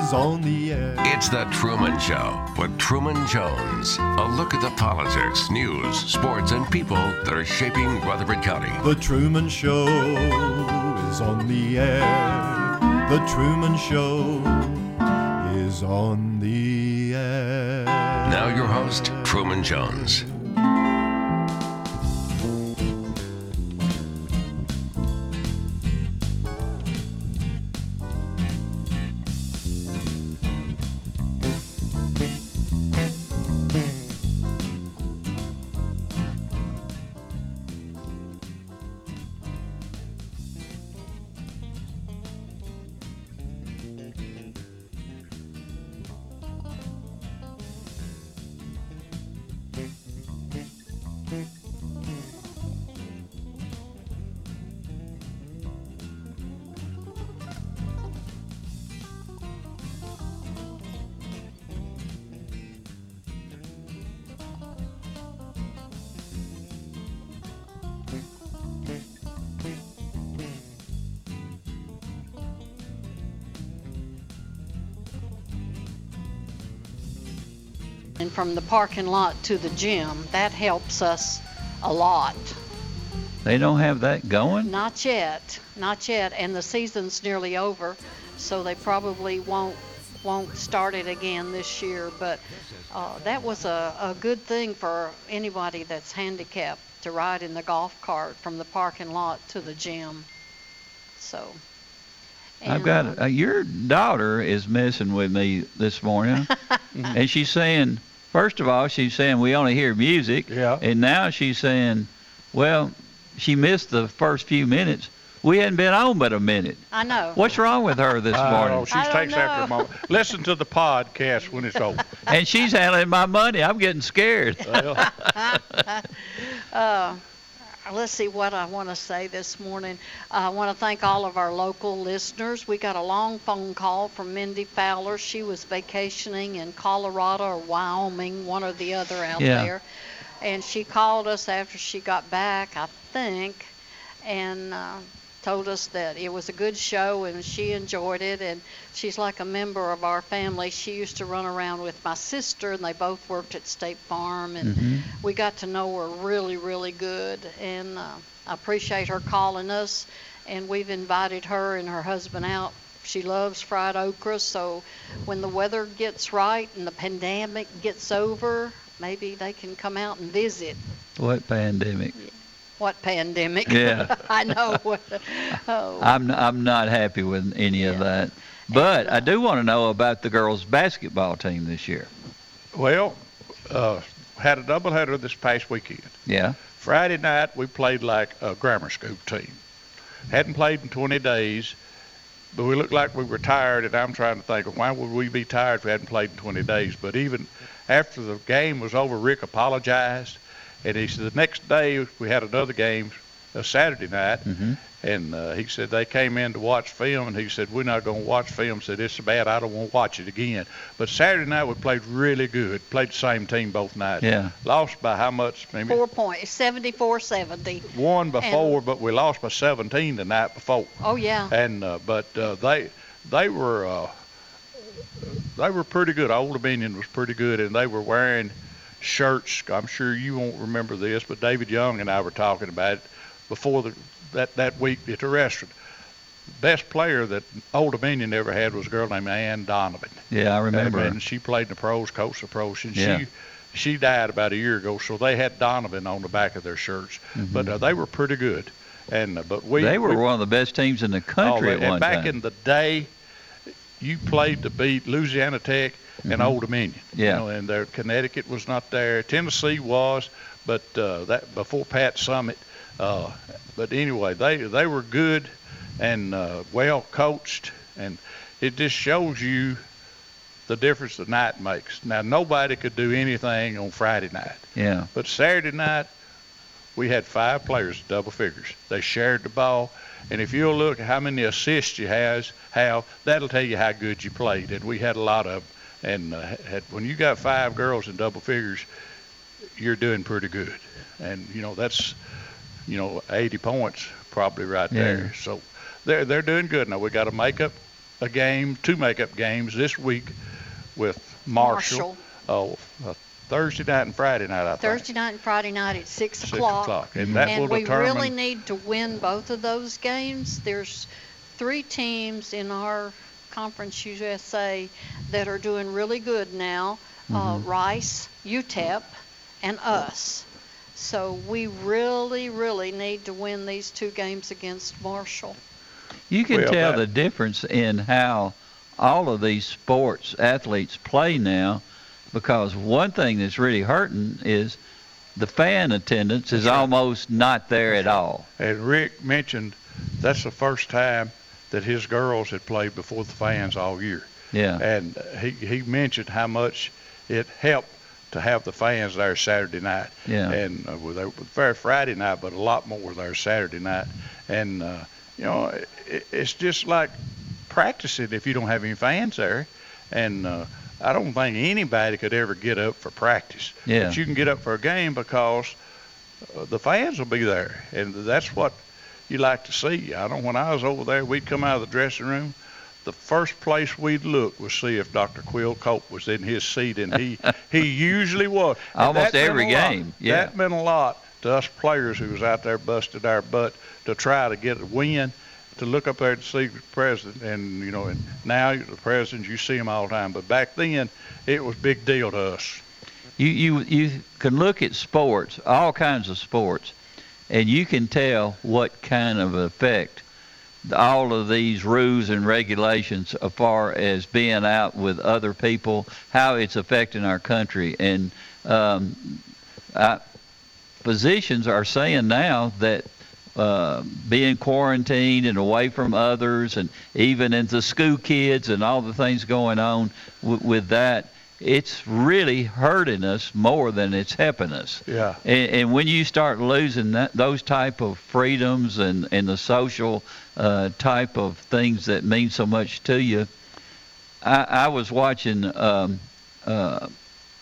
is on the air. It's The Truman Show with Truman Jones. A look at the politics, news, sports, and people that are shaping Rutherford County. The Truman Show is on the air. The Truman Show is on the air. Now, your host, Truman Jones. From the parking lot to the gym, that helps us a lot. They don't have that going? Not yet, not yet, and the season's nearly over, so they probably won't won't start it again this year. But uh, that was a, a good thing for anybody that's handicapped to ride in the golf cart from the parking lot to the gym. So. I've got uh, your daughter is messing with me this morning, and she's saying, first of all, she's saying we only hear music, Yeah. and now she's saying, well, she missed the first few minutes. We hadn't been on but a minute. I know. What's wrong with her this I don't know. morning? She I don't takes after her know. mama. Listen to the podcast when it's over. And she's handling my money. I'm getting scared. Well, Uh, let's see what I want to say this morning. I want to thank all of our local listeners. We got a long phone call from Mindy Fowler. She was vacationing in Colorado or Wyoming, one or the other out Yeah. there. And she called us after she got back, I think, and uh, told us that it was a good show and she enjoyed it. And she's like a member of our family. She used to run around with my sister, and they both worked at State Farm. And Mhm. we got to know her really, really good, and uh, I appreciate her calling us. And we've invited her and her husband out. She loves fried okra, so when the weather gets right and the pandemic gets over, maybe they can come out and visit. What pandemic? What pandemic? Yeah. I know. oh. I'm I'm not happy with any of that. But I do want to know about the girls' basketball team this year. well, uh, had a doubleheader this past weekend. Yeah. Friday night we played like a grammar school team. Hadn't played in 20 days, but we looked like we were tired. And I'm trying to think of why would we be tired if we hadn't played in 20 days? But even after the game was over, Rick apologized, and he said the next day we had another game, a Saturday night, Mhm. and uh, he said they came in to watch film, and he said we're not going to watch film. Said it's so bad, I don't want to watch it again. But Saturday night we played really good. Played the same team both nights. Yeah. Lost by how much? Maybe Four points, 74 70. won before, but we lost by 17 the night before. Oh, yeah. And uh, but uh, they they were uh, they were pretty good. Old Dominion was pretty good, and they were wearing shirts. I'm sure you won't remember this, but David Young and I were talking about it before the that that week at the restaurant. Best player that Old Dominion ever had was a girl named Ann Donovan. Yeah, I remember. And, she played in the pros, coached the pros, and Yeah. she she died about a year ago. So they had Donovan on the back of their shirts, but uh, they were pretty good. And uh, but we Mm-hmm. they were we, one of the best teams in the country oh, at and back time. in the day, you played to beat Louisiana Tech and Old Dominion. Mm-hmm. Yeah. You know, and their Connecticut was not there. Tennessee was, but uh, that before Pat Summitt. Uh, but anyway, they they were good and uh, well coached, and it just shows you the difference the night makes. Now nobody could do anything on Friday night, Yeah. but Saturday night we had five players double figures. They shared the ball, and if you'll look at how many assists you has have, that'll tell you how good you played. And we had a lot of them. And uh, had, when you got five girls in double figures, you're doing pretty good. And you know that's you know 80 points probably right Yeah. there. So they're they're doing good. Now we got to make up a game, two makeup games this week with Marshall. Oh, uh, Thursday night and Friday night, I think. Thursday night and Friday night at six, Six o'clock. o'clock, and that and will we determine. really need to win both of those games. There's three teams in our conference USA that are doing really good now. Uh, Mhm. Rice, UTEP, and us. So we really, really need to win these two games against Marshall. You can Well, tell that- the difference in how all of these sports athletes play now because one thing that's really hurting is the fan attendance is almost not there at all. And Rick mentioned that's the first time that his girls had played before the fans all year. Yeah. And he, he mentioned how much it helped to have the fans there Saturday night. Yeah. And uh, well, they were there Friday night, but a lot more there Saturday night. And, uh, you know, it, it's just like practicing if you don't have any fans there. And uh, I don't think anybody could ever get up for practice. Yeah. But you can get up for a game because uh, the fans will be there. And that's what you like to see. I know when I was over there, we'd come out of the dressing room. The first place we'd look was see if Dr. Quill Cope was in his seat, and he he usually was. And Almost every a lot. game, yeah. That meant a lot to us players who was out there busted our butt to try to get a win. To look up there to see the president, and you know, and now the presidents you see them all the time, but back then it was big deal to us. You you you can look at sports, all kinds of sports, and you can tell what kind of effect all of these rules and regulations as far as being out with other people, how it's affecting our country. And um, I, physicians are saying now that uh, being quarantined and away from others, and even into school kids and all the things going on w- with that, it's really hurting us more than it's helping us. Yeah. And, and when you start losing that, those type of freedoms and, and the social uh, type of things that mean so much to you, I, I was watching um, uh,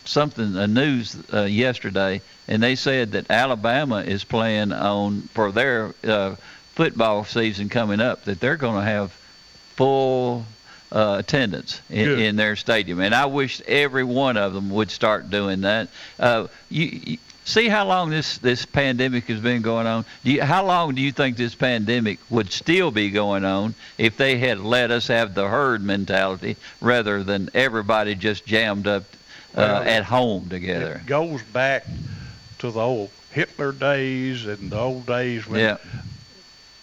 something, a news uh, yesterday, and they said that Alabama is playing on for their uh, football season coming up that they're going to have full uh, attendance in, in their stadium, and I wish every one of them would start doing that. Uh, you, you see how long this this pandemic has been going on. Do you, how long do you think this pandemic would still be going on if they had let us have the herd mentality rather than everybody just jammed up uh, at home together? It goes back to the old Hitler days and the old days when Yeah,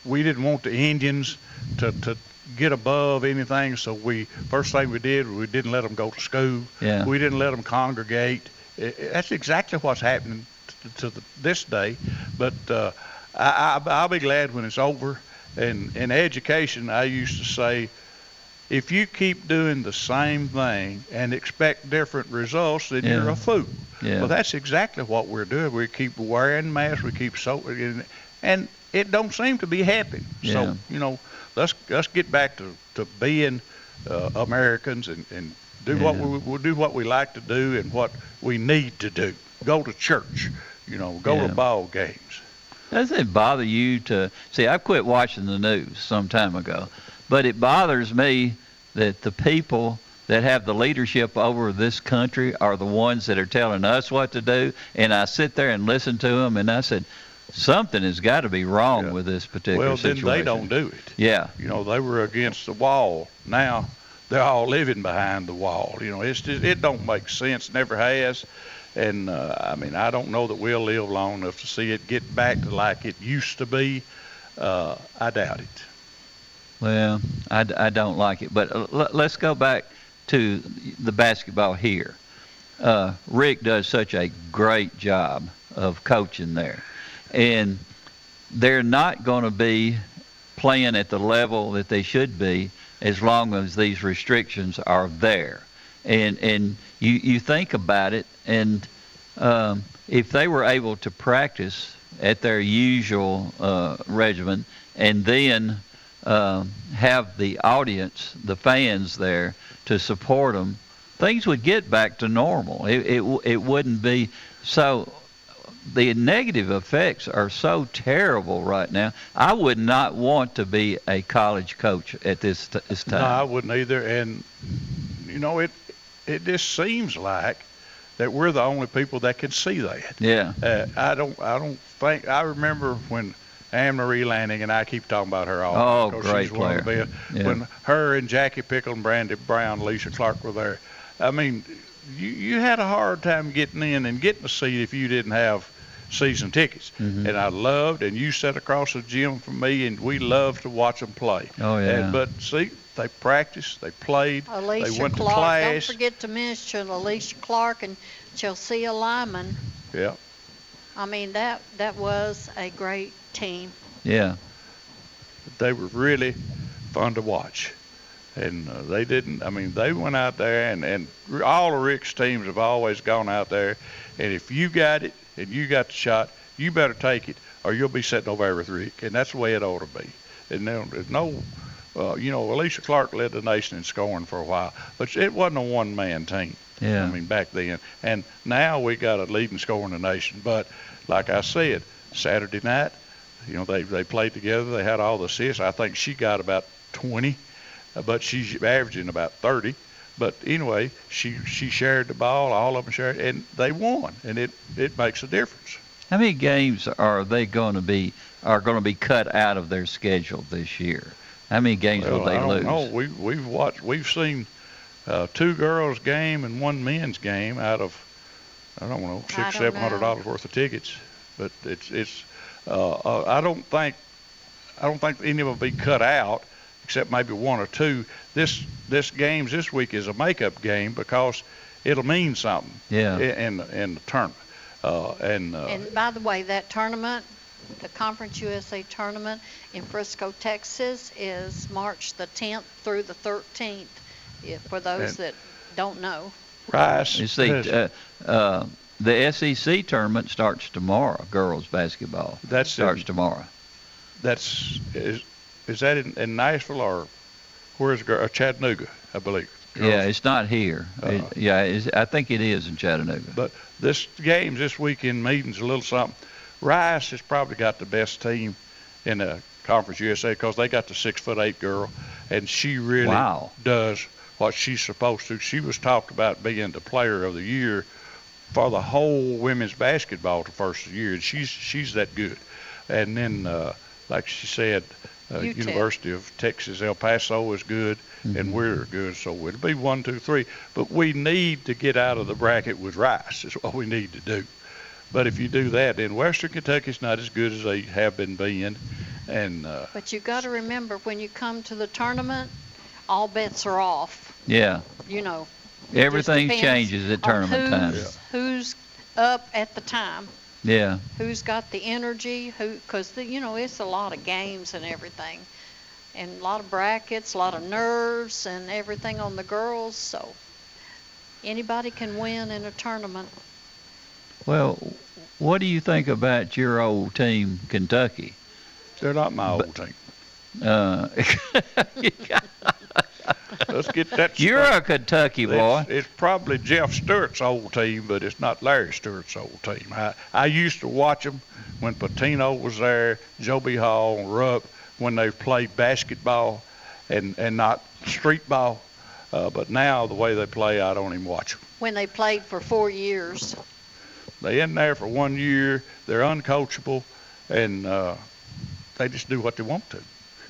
we didn't want the Indians to, to get above anything. So we first thing we did we didn't let them go to school. Yeah. We didn't let them congregate. I- I- that's exactly what's happening to, to the, this day. But uh, I, I, I'll be glad when it's over. And in education, I used to say, if you keep doing the same thing and expect different results, then you're a fool. yeah. Well, that's exactly what we're doing. We keep wearing masks. We keep so, and, it don't seem to be happening. Yeah. So you know, let's let's get back to to being uh, Americans and and do what we we'll do what we like to do and what we need to do. Go to church. You know, go Yeah. to ball games. Doesn't it bother you to see? I quit watching the news some time ago, but it bothers me that the people that have the leadership over this country are the ones that are telling us what to do. And I sit there and listen to them, and I said, something has got to be wrong Yeah. with this particular Well, then they don't do it. Yeah, You know, they were against the wall. Now they're all living behind the wall. You know, it's just it don't make sense. Never has. And uh, I mean, I don't know that we'll live long enough to see it get back to like it used to be. Uh, I doubt it. Well, I, I don't like it. But uh, let's go back to the basketball here. Uh, Rick does such a great job of coaching there. And they're not going to be playing at the level that they should be as long as these restrictions are there. and and you you think about it, and um, if they were able to practice at their usual uh, regimen, and then um, have the audience, the fans there to support them, things would get back to normal. It it, it wouldn't be so. The negative effects are so terrible right now. I would not want to be a college coach at this, t- this time. No, I wouldn't either. And you know, it it just seems like that we're the only people that can see that. yeah. Uh, I don't I don't think I remember when Anne Marie Lanning and I keep talking about her all Oh, the time 'cause great she's one of the best. Yeah. When her and Jackie Pickel and Brandi Brown, Lisa Clark were there. I mean, you you had a hard time getting in and getting a seat if you didn't have season tickets. Mhm. And I loved, and you sat across the gym from me, and we loved to watch them play. Oh, yeah. And, but see, they practiced, they played, Alysha they went Clark. to Don't forget to mention Alysha Clark and Chelsea Lyman. Yeah. I mean that that was a great team. Yeah. they were really fun to watch. And uh, they didn't, I mean, they went out there, and, and all of Rick's teams have always gone out there. And if you got it and you got the shot, you better take it, or you'll be sitting over there with Rick. And that's the way it ought to be. And there- there's no, uh, you know, Alysha Clark led the nation in scoring for a while, but it wasn't a one man team. Yeah. I mean, back then. And now we got a leading scorer in the nation. But like I said, Saturday night, you know, they they played together. They had all the assists. I think she got about 20, uh, but she's averaging about 30. But anyway, she she shared the ball. All of them shared, and they won. And it it makes a difference. How many games are they going to be are going to be cut out of their schedule this year? How many games Well, will they I don't lose? know. We we've watched. We've seen uh, two girls game and one men's game out of I don't know six don't seven hundred dollars worth of tickets. But it's it's uh, uh, I don't think I don't think any of them will be cut out except maybe one or two. This this games this week is a makeup game because it'll mean something Yeah. in in, in the tournament. Uh, and uh, And by the way, that tournament, the Conference USA tournament in Frisco, Texas, is March the 10th through the 13th. If, for those And- that don't know. Rice You see, uh, uh, the SEC tournament starts tomorrow. Girls basketball That's starts in- tomorrow. that's is is that in, in Nashville or where's Gr- uh, Chattanooga? I believe. Yeah, it's not here. It- Uh-uh. yeah, I think it is in Chattanooga. But this games this weekend meetings a little something. Rice has probably got the best team in the Conference USA because they got the six foot eight girl, and she really Wow. does what she's supposed to. She was talked about being the player of the year for the whole women's basketball the first year, and she's she's that good. And then, uh, like she said, uh, University of Texas El Paso is good, and we're good. So it'll be one, two, three. But we need to get out of the bracket with Rice. Is what we need to do. But if you do that, then Western Kentucky's not as good as they have been being, and uh, But you got to remember when you come to the tournament, all bets are off. yeah, You know. It just everything depends changes at on tournament time. who's, Who's up at the time? Yeah, Who's got the energy? Who? Because you know it's a lot of games and everything, and a lot of brackets, a lot of nerves and everything on the girls. So anybody can win in a tournament. Well, what do you think about your old team, Kentucky? they're not my old team. Uh, Let's get that. you're straight. a Kentucky boy. It's, it's probably Jeff Stewart's old team, but it's not Larry Stewart's old team. I, I used to watch them when Pitino was there, Joe B. Hall, and Rupp, when they played basketball and, and not street ball. Uh, but now the way they play, I don't even watch them. When they played for four years, They in there for one year. They're uncoachable, and uh, they just do what they want to.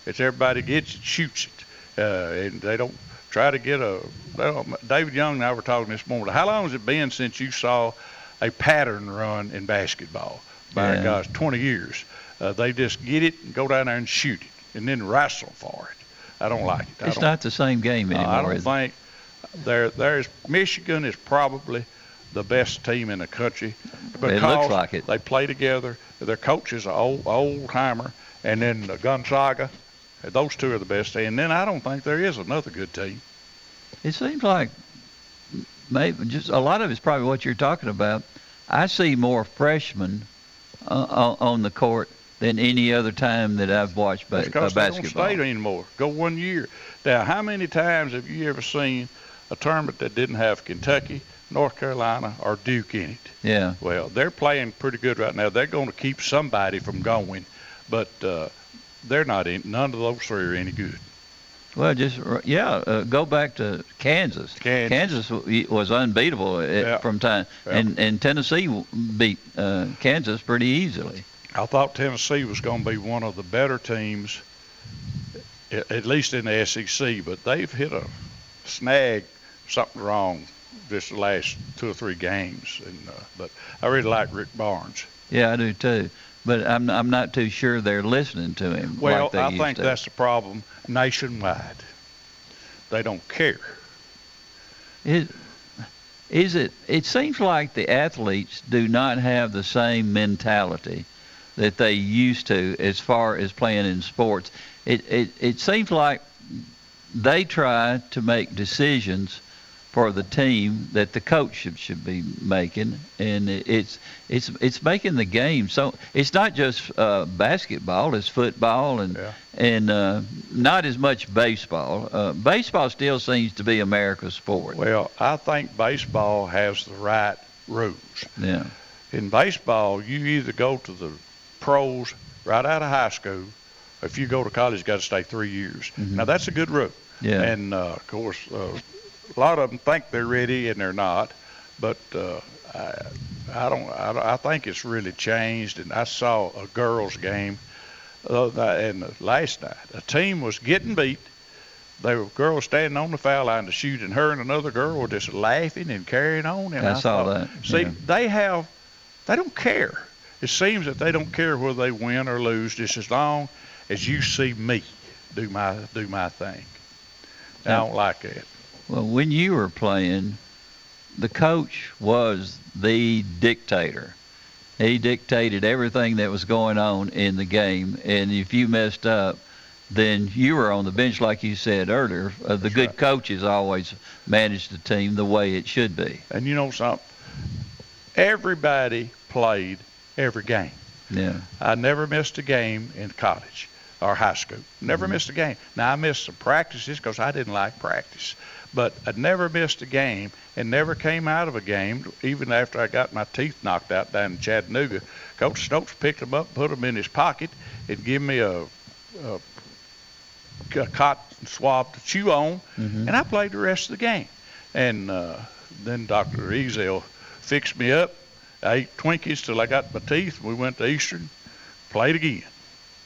It's everybody gets it, shoots it, uh, and they don't try to get a. David Young and I were talking this morning. How long has it been since you saw a pattern run in basketball? By Yeah. gosh, 20 years. Uh, they just get it and go down there and shoot it, and then wrestle for it. I don't like it. I It's don't the same game anymore. I don't think there there's Michigan is probably the best team in the country because like it. they play together. Their coach is an old old timer, and then uh, Gonzaga. Those two are the best. And then I don't think there is another good team. It seems like maybe just a lot of it's probably what you're talking about. I see more freshmen uh, on, on the court than any other time that I've watched ba- That's because uh, they don't basketball. stay anymore. Go one year. Now, how many times have you ever seen a tournament that didn't have Kentucky, North Carolina, or Duke in it? Yeah, Well, they're playing pretty good right now. They're going to keep somebody from going, but uh, they're not in. None of those three are any good. well, just r- yeah, uh, go back to Kansas. Kansas. w- was unbeatable at, Yeah. from time, Yeah. and and Tennessee beat uh, Kansas pretty easily. I thought Tennessee was going to be one of the better teams, a- at least in the SEC, but they've hit a snag, something wrong this last two or three games. And uh, but I really like Rick Barnes. Yeah, I do too. But I'm I'm not too sure they're listening to him. Well, like I think to. that's the problem nationwide. They don't care. Is, is it? It seems like the athletes do not have the same mentality that they used to as far as playing in sports. It it it seems like they try to make decisions for the team that the coach should, should be making, and it's it's it's making the game so it's not just uh, basketball, it's football and Yeah. and uh, not as much baseball. Uh, baseball still seems to be America's sport. Well, I think baseball has the right rules. Yeah. in baseball, you either go to the pros right out of high school. If you go to college, you got to stay three years. Now that's a good rule. Yeah. And uh, of course, uh, a lot of them think they're ready and they're not. But uh, I, I don't. I, I think it's really changed. And I saw a girls' game uh, and last night. A team was getting beat. They were girls standing on the foul line to shoot, and her and another girl were just laughing and carrying on. And I I, saw thought, that, See, yeah. they have, they don't care. It seems that they don't care whether they win or lose, just as long as you see me do my do my thing. And I don't like that. Well, when you were playing, the coach was the dictator. He dictated everything that was going on in the game, and if you messed up, then you were on the bench, like you said earlier. Uh, the good right. coaches always manage the team the way it should be. And you know something? Everybody played every game. Yeah. I never missed a game in college or high school. Never missed a game. Now I missed some practices because I didn't like practice, but I never missed a game and never came out of a game even after I got my teeth knocked out down in Chattanooga. Coach Stokes picked them up, put them in his pocket, and give me a, a, a cotton swab to chew on, and I played the rest of the game. And uh, then Dr. Ezel fixed me up. I ate Twinkies till I got my teeth. We went to Eastern, played again.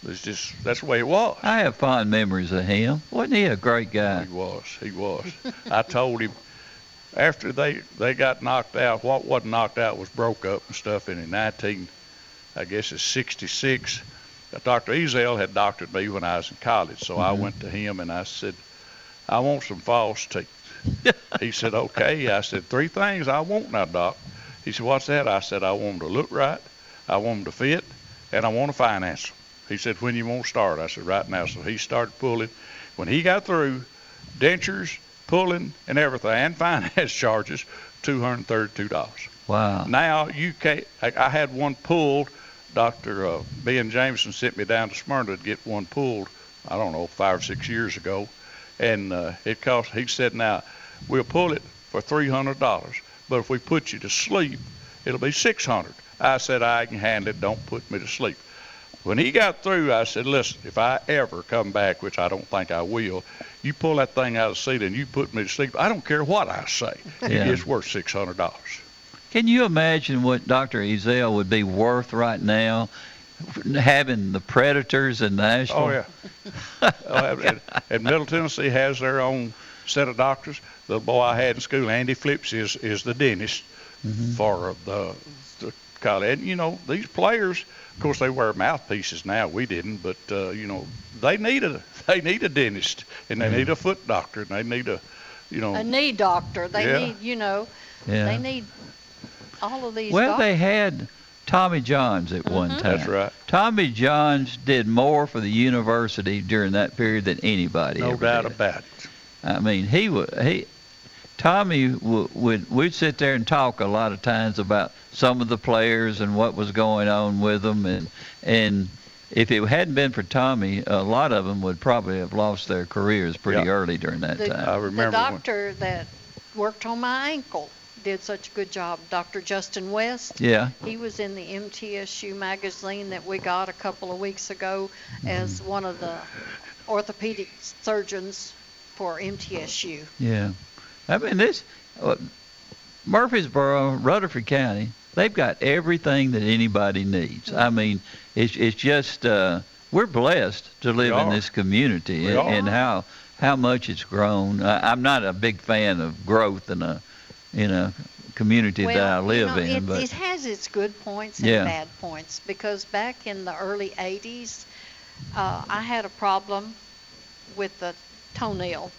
It's just that's the way it was. I have fond memories of him. Wasn't he a great guy? He was. He was. I told him after they they got knocked out. What wasn't knocked out was broke up and stuff. And in 19, I guess it's 66. Uh, Dr. Ezel had doctored me when I was in college, so I mm-hmm. went to him and I said, "I want some false teeth." he said, "Okay." I said, three things I want now, doc." He said, "What's that?" I said, "I want them to look right, I want them to fit, and I want to finance them." He said, "When you want to start?" I said, "Right now." So he started pulling. When he got through, dentures, pulling, and everything, and finance charges, two hundred thirty-two dollars. Wow. Now you can't. I, I had one pulled. Doctor uh, Ben Jameson sent me down to Smyrna to get one pulled. I don't know, five or six years ago, and uh, it cost. He said, "Now we'll pull it for three hundred dollars, but if we put you to sleep, it'll be six hundred. I said, "I can handle it. Don't put me to sleep." When he got through, I said, "Listen, if I ever come back, which I don't think I will, you pull that thing out of the seat and you put me to sleep. I don't care what I say. Yeah. It's worth six hundred dollars." Can you imagine what Dr. Ezel would be worth right now, having the Predators in Nashville? Oh yeah. oh, and, and Middle Tennessee has their own set of doctors. The boy I had in school, Andy Flips, is is the dentist mm-hmm. for uh, the the college. And you know these players, of course, they wear mouthpieces now. We didn't, but uh, you know they need a they need a dentist and they need a foot doctor and they need a you know A knee doctor. They Yeah. need, you know, Yeah. they need all of these. Well, doc- they had Tommy Johns at one time. that's right. Tommy Johns did more for the university during that period than anybody No ever doubt did. about it. I mean, he was he Tommy w- would we'd sit there and talk a lot of times about some of the players and what was going on with them, and and if it hadn't been for Tommy, a lot of them would probably have lost their careers pretty Yeah. early during that The- time. I remember the when- doctor that worked on my ankle did such a good job, Dr. Justin West. yeah, He was in the MTSU magazine that we got a couple of weeks ago as one of the orthopedic surgeons for MTSU. yeah. I mean this uh, Murfreesboro, Rutherford County, they've got everything that anybody needs. I mean, it's it's just uh, we're blessed to live in this community and, and how how much it's grown. I, I'm not a big fan of growth in a in a community that I live you know, in, it, but it has its good points and Yeah. bad points because back in the early 80s, uh, I had a problem with the toenail.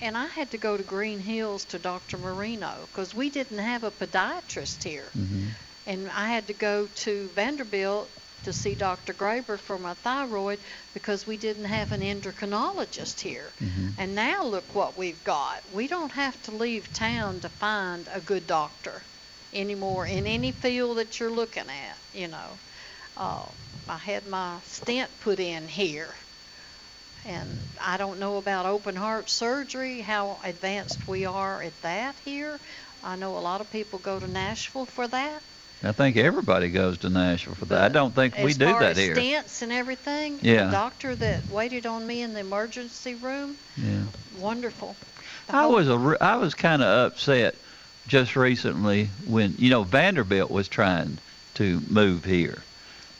And I had to go to Green Hills to Dr. Marino because we didn't have a podiatrist here. Mhm. And I had to go to Vanderbilt to see Dr. Graber for my thyroid because we didn't have an endocrinologist here. Mhm. And now look what we've got. We don't have to leave town to find a good doctor anymore in any field that you're looking at, you know. Uh, I had my stent put in here. And I don't know about open heart surgery, how advanced we are at that here. I know a lot of people go to Nashville for that. I think everybody goes to Nashville for that. I don't think we do far that as here. stents and everything, Yeah. the doctor that waited on me in the emergency room, Yeah. wonderful. The I whole- was a re- I was kind of upset just recently when you know Vanderbilt was trying to move here,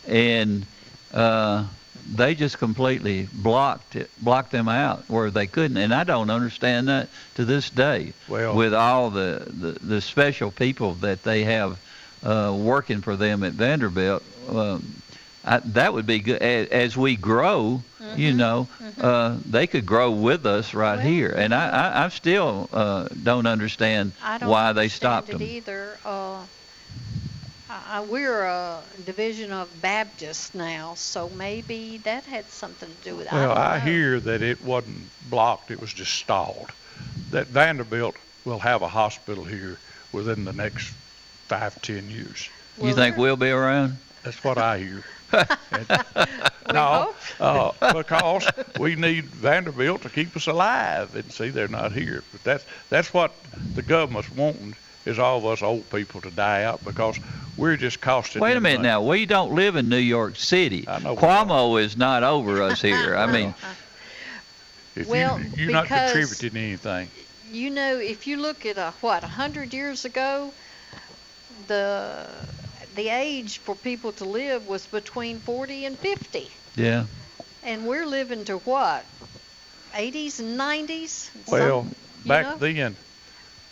and uh, they just completely blocked it, blocked them out where they couldn't, and I don't understand that to this day. Well- with all the, the the special people that they have uh, working for them at Vanderbilt. Um, I, that would be good as, as we grow. You know, uh, they could grow with us right Mm-hmm. Well, here, and I, I, I still uh, don't understand I don't why they stopped it them. either. Uh, I, I- we're a division of Baptists now, so maybe that had something to do with it. Well, I, I hear that it wasn't blocked, it was just stalled. That Vanderbilt will have a hospital here within the next five, ten years. you think we're- we'll be around? That's what I hear. No, uh, because we need Vanderbilt to keep us alive. And see, they're not here. But that's that's what the government's wanting is all of us old people to die out because we're just costing. Wait a minute money. now. We don't live in New York City. I know Cuomo is not over us here. I mean, If Well, you, you're not because- contributing anything. You know, if you look at a what a hundred years ago, the the age for people to live was between 40 and 50, yeah. and we're living to what 80s and 90s. Well, Some- back know? then,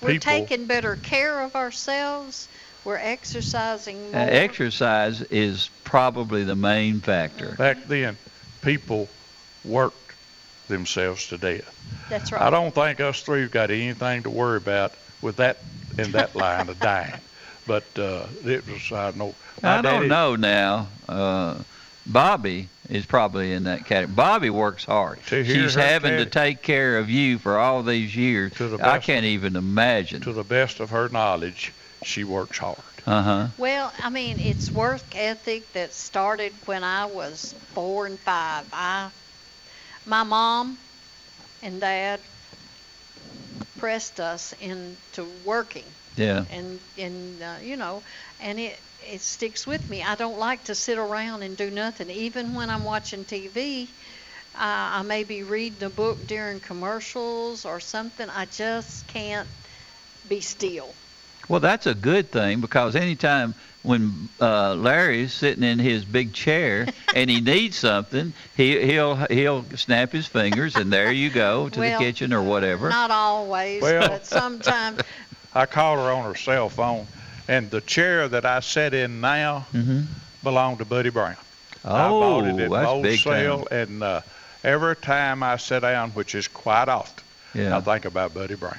We're people- taking better care of ourselves. We're exercising Uh, more. exercise is probably the main factor. back then, people worked themselves to death. That's right. I don't think us three have got anything to worry about with that in that line of dying. But uh, it was I know. I don't daddy- know now. Uh, Bobby is probably in that category. Bobby works hard. To hear She's her having to take care of you for all these years. To the I can't even imagine. To the best of her knowledge, she works hard. Uh huh. Well, I mean, it's work ethic that started when I was four and five. I, my mom and dad pressed us into working, Yeah. and and uh, you know, and it it sticks with me. I don't like to sit around and do nothing, even when I'm watching TV. Uh, I may be reading a book during commercials or something. I just can't be still. Well, that's a good thing because anytime when uh, Larry's sitting in his big chair and he needs something, he he'll he'll snap his fingers and there you go to Well, the kitchen or whatever. Not always, Well- but sometimes. I called her on her cell phone, and the chair that I sit in now hmm belonged to Buddy Brown. I Oh, bought it at that's big wholesale, time. and uh, every time I sit down, which is quite often, I think about Buddy Brown.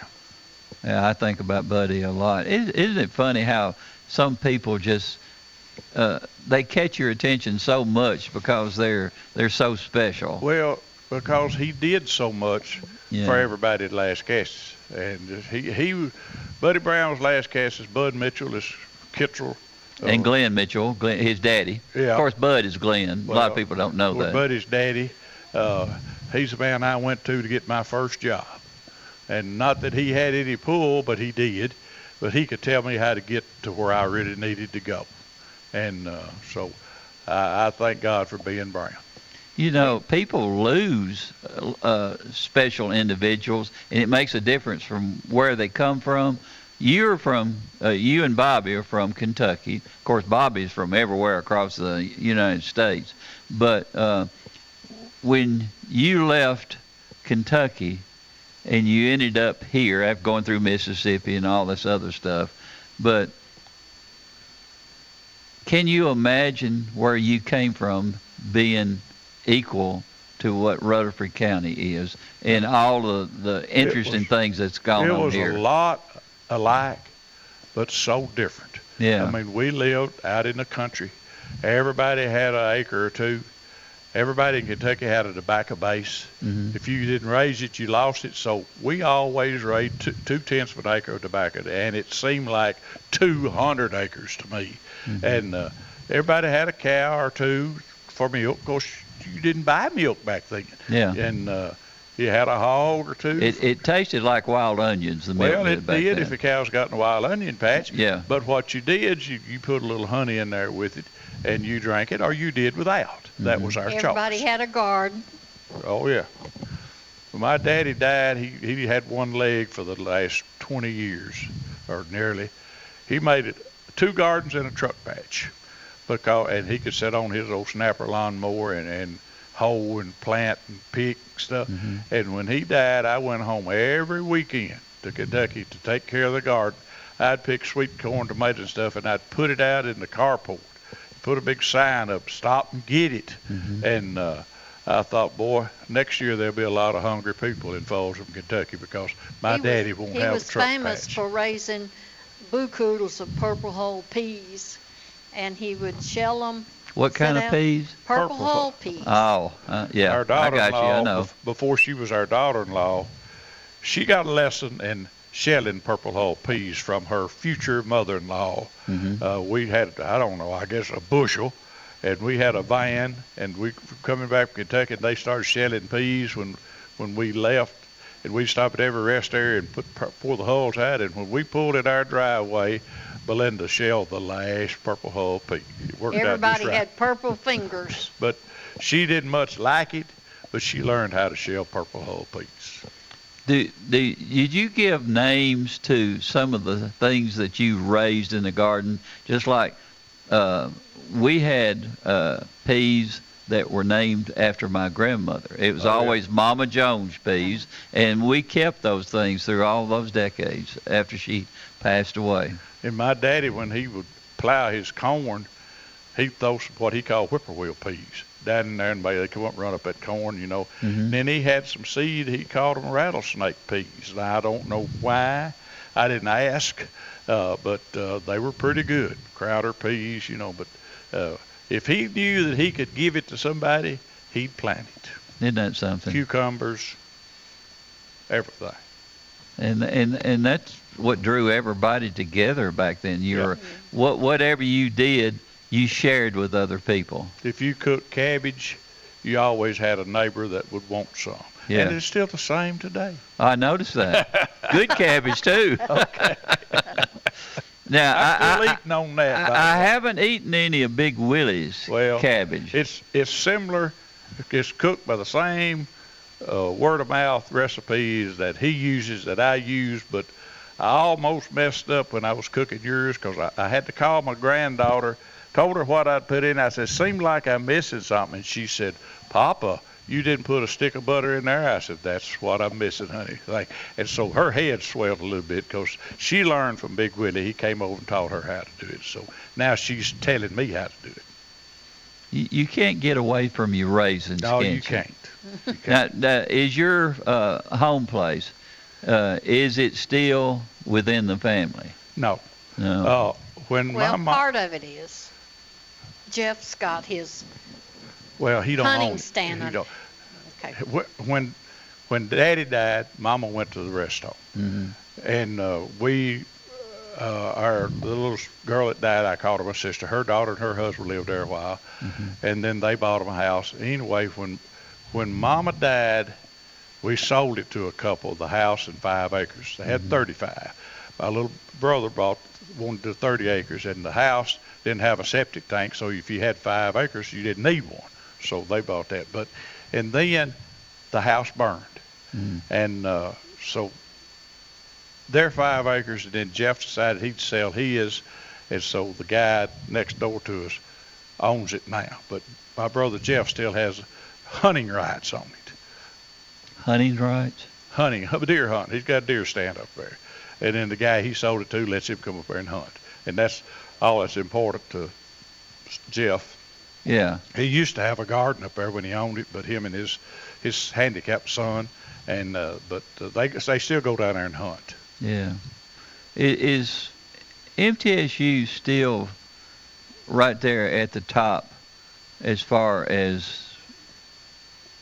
Yeah, I think about Buddy a lot. Is- Isn't it funny how some people just uh, they catch your attention so much because they're they're so special. Well, because he did so much Yeah. for everybody at Last Guess. And he he Buddy Brown's last cast is Bud Mitchell is Kittrell. and uh, Glenn Mitchell, Glenn, his daddy. Yeah. Of course, Bud is Glenn. a lot of people don't know with that. Buddy's daddy. Uh, he's the man I went to to get my first job. And not that he had any pull, but he did. But he could tell me how to get to where I really needed to go. And uh, so I, I thank God for being Brown. You know, people lose uh, special individuals, and it makes a difference from where they come from. You're from, uh, you and Bobby are from Kentucky. Of course, Bobby's from everywhere across the United States. But uh, when you left Kentucky and you ended up here after going through Mississippi and all this other stuff, but can you imagine where you came from being equal to what Rutherford County is and all the, the interesting was- things that's gone on. here. it was a lot alike, but so different. Yeah. I mean, we lived out in the country. Everybody had an acre or two. Everybody in Kentucky had a tobacco base. Mhm. If you didn't raise it, you lost it. So we always raised two, two tenths of an acre of tobacco, and it seemed like 200 acres to me. Mm-hmm. And uh, everybody had a cow or two for milk. Of course, you didn't buy milk back then. Yeah. And uh, you had a hog or two. It, it tasted like wild onions, the milk Well, it back did then. if the cow's got in a wild onion patch. Yeah. But what you did, you, you put a little honey in there with it, and you drank it, or you did without. That Mhm. was our Everybody choice. had a garden. Oh yeah. When my daddy died, he he had one leg for the last 20 years, or nearly. He made it two gardens and a truck patch, because and he could sit on his old snapper lawnmower and and hoe and plant and pick stuff. Mhm. And when he died, I went home every weekend to Kentucky to take care of the garden. I'd pick sweet corn, tomatoes, and stuff, and I'd put it out in the carport. Put a big sign up, stop and get it. Mhm. And uh, I thought, boy, next year there'll be a lot of hungry people in Folsom, Kentucky, because my he daddy was, won't he have was a truck He was famous patch. for raising bucoodles of purple hull peas, and he would shell them what kind of out- peas? purple, Purple hull hull. peas. Oh, uh, yeah. our I got you. I daughter-in-law, know. before she was our daughter-in-law, she got a lesson in shelling purple hull peas from her future mother-in-law. Mhm. Uh, we had, I don't know, I guess a bushel, and we had a van, and we were coming back from Kentucky, and they started shelling peas when when we left, and we stopped at every rest area and put pour the hulls out, and when we pulled in our driveway, Belinda Shell, the last purple hull pea. It worked out Everybody just right. had purple fingers. But she didn't much like it, but she learned how to shell purple hull peas. Do, do, did you give names to some of the things that you raised in the garden? Just like uh, we had uh, peas that were named after my grandmother. It was Oh, yeah. always Mama Jones peas, and we kept those things through all those decades after she passed away. And my daddy, when he would plow his corn, he'd throw some what he called whippoorwill peas down in there, and they come up and run up that corn, you know. Mhm. Then he had some seed. He called them rattlesnake peas. Now I don't know why. I didn't ask, uh, but uh, they were pretty good. Crowder peas, you know. But uh, if he knew that he could give it to somebody, he'd plant it. Isn't that something? Cucumbers, everything. and and and that's what drew everybody together back then. You Yeah. were what whatever you did, you shared with other people. if you cooked cabbage, you always had a neighbor that would want some. Yeah. And it's still the same today. I noticed that. Good cabbage too. now I, I, eating on that. I, I haven't eaten any of Big Willie's Well, cabbage. It's it's similar. It's cooked by the same uh, word of mouth recipes that he uses that I use, but I almost messed up when I was cooking yours because I, I had to call my granddaughter, told her what I'd put in. I said, "Seemed like I'm missing something," and she said, "Papa." You didn't put a stick of butter in there. I said, "That's what I'm missing, honey." Like, and so her head swelled a little bit because she learned from Big Willie. He came over and taught her how to do it. So now she's telling me how to do it. you, you can't get away from your raisins. No, can you can't. You Now, can't. now, is your uh, home place? Uh, is it still within the family? No. No. Uh, when Well, my mom, part of it is. Jeff's got his. Well, he don't hunting own it. stand He don't. Okay. When when Daddy died, Mama went to the rest home, hmm and uh, we, uh, our the little girl that died, I called her my sister. Her daughter and her husband lived there a while, and then they bought them a house. Anyway, when when Mama died, we sold it to a couple, the house and five acres. They had 35. My little brother bought wanted the 30 acres, and the house didn't have a septic tank, so if you had five acres, you didn't need one. So they bought that. But and then the house burned, Mm. and uh, so their five acres, and then Jeff decided he'd sell his, and so the guy next door to us owns it now. But my brother Jeff still has hunting rights on it Hunting rights. hunting, a deer hunt. He's got a deer stand up there. And then the guy he sold it to lets him come up there and hunt. And that's all that's important to Jeff. Yeah. He used to have a garden up there when he owned it, but him and his his handicapped son, and uh, but uh, they they still go down there and hunt. Yeah. Is MTSU still right there at the top as far as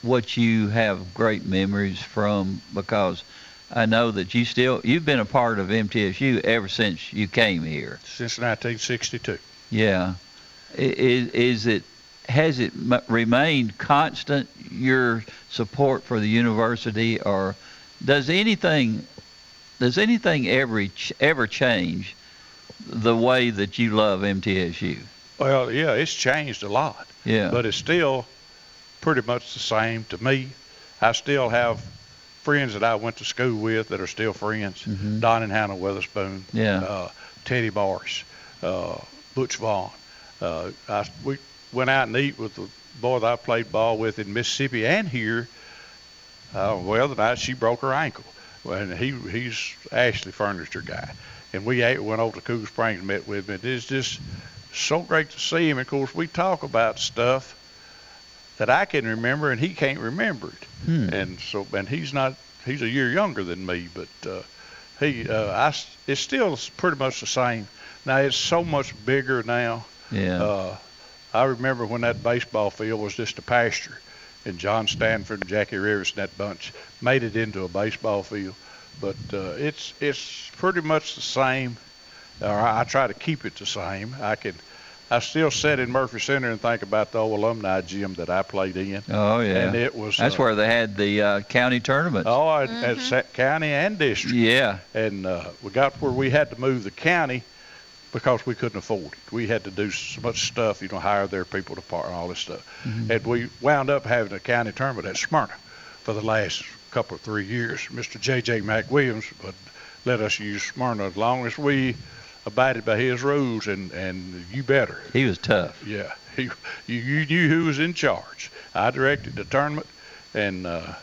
what you have great memories from? Because I know that you still you've been a part of MTSU ever since you came here. Since 1962. Yeah. Is, is it has it m- remained constant your support for the university, or does anything does anything ever ch- ever change the way that you love MTSU? Well, yeah, it's changed a lot. Yeah. but it's still pretty much the same to me. I still have friends that I went to school with that are still friends. Mhm. Don and Hannah Witherspoon, Yeah. uh, Teddy Morris, uh, Butch Vaughn. Uh, I, we went out and eat with the boy that I played ball with in Mississippi and here. Uh, well, the night she broke her ankle, and he he's Ashley Furniture guy, and we ate, went over to Cool Springs and met with him. And it's just so great to see him. Of course, we talk about stuff that I can remember and he can't remember it. Hmm. And so, and he's not, he's a year younger than me, but uh, he, uh, I, it's still pretty much the same. Now it's so much bigger now. Yeah. I remember when that baseball field was just a pasture, and John Stanford and Jackie Rivers and that bunch made it into a baseball field. But uh, it's it's pretty much the same, or I, I try to keep it the same. I can, I still sit in Murphy Center and think about the old alumni gym that I played in, oh yeah. and it was That's uh, where they had the uh, county tournament. oh at, at county and district Yeah. and uh, we got where we had to move the county because we couldn't afford it. We had to do so much stuff, you know, hire their people to part and all this stuff. And we wound up having a county tournament at Smyrna for the last couple of three years. Mr. J.J. McWilliams would let us use Smyrna as long as we abided by his rules, and, and you better. He was tough. Yeah, he, you, you knew who was in charge. I directed the tournament, and uh,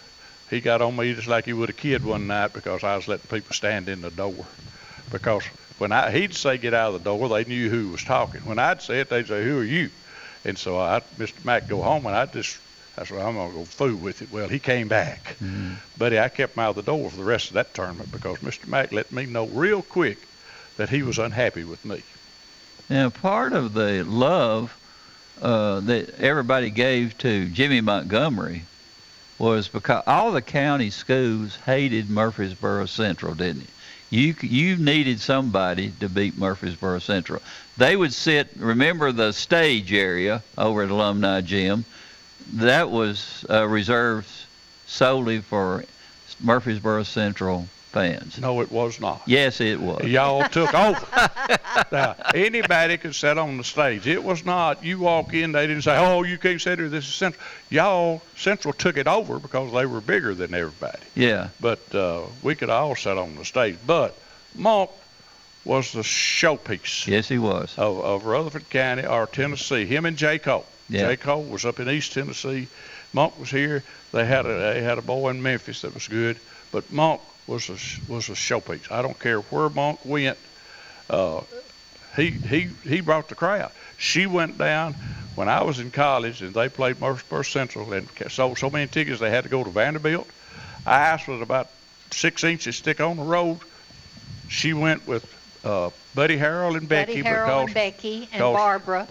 he got on me just like he would a kid one night because I was letting people stand in the door. Because when I he'd say get out of the door, they knew who was talking. When I'd say it, they'd say, "Who are you?" And so I, Mr. Mack, go home, and I just I said, "I'm gonna go fool with it." Well, he came back, buddy. I kept him out of the door for the rest of that tournament because Mr. Mack let me know real quick that he was unhappy with me. Now, part of the love uh, that everybody gave to Jimmy Montgomery was because all the county schools hated Murfreesboro Central, didn't it? You you needed somebody to beat Murfreesboro Central. They would sit. Remember the stage area over at Alumni Gym? That was uh, reserved solely for Murfreesboro Central fans. No, it was not. Yes, it was. Y'all took over. now, anybody could sit on the stage. It was not, you walk in, they didn't say, oh, you can't sit here, this is Central. Y'all, Central took it over because they were bigger than everybody. Yeah. But uh, we could all sit on the stage. But Monk was the showpiece Yes, he was. of, of Rutherford County or Tennessee. Him and Jay Cole. Yeah. Jay Cole was up in East Tennessee. Monk was here. They had a they had a boy in Memphis that was good, but Monk was a was a showpiece. I don't care where Monk went. Uh, he he he brought the crowd. She went down when I was in college, and they played Murfreesboro Central, and sold so many tickets they had to go to Vanderbilt. Ice was about six inches thick on the road. She went with uh, Buddy Harrell and Becky Buddy Harold because and Becky and Barbara.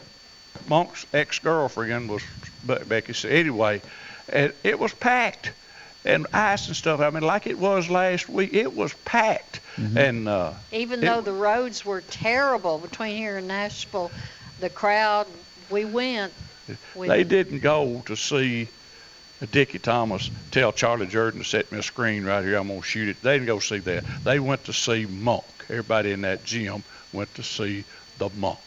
Monk's ex-girlfriend was Becky. So anyway, and it was packed, and ice and stuff. I mean, like it was last week, it was packed. Mm-hmm. And uh, Even It- though the roads were terrible between here and Nashville, the crowd, we went. We, they didn't go to see Dickie Thomas tell Charlie Jordan to set me a screen right here. I'm gonna shoot it. They didn't go see that. They went to see Monk. Everybody in that gym went to see the Monk.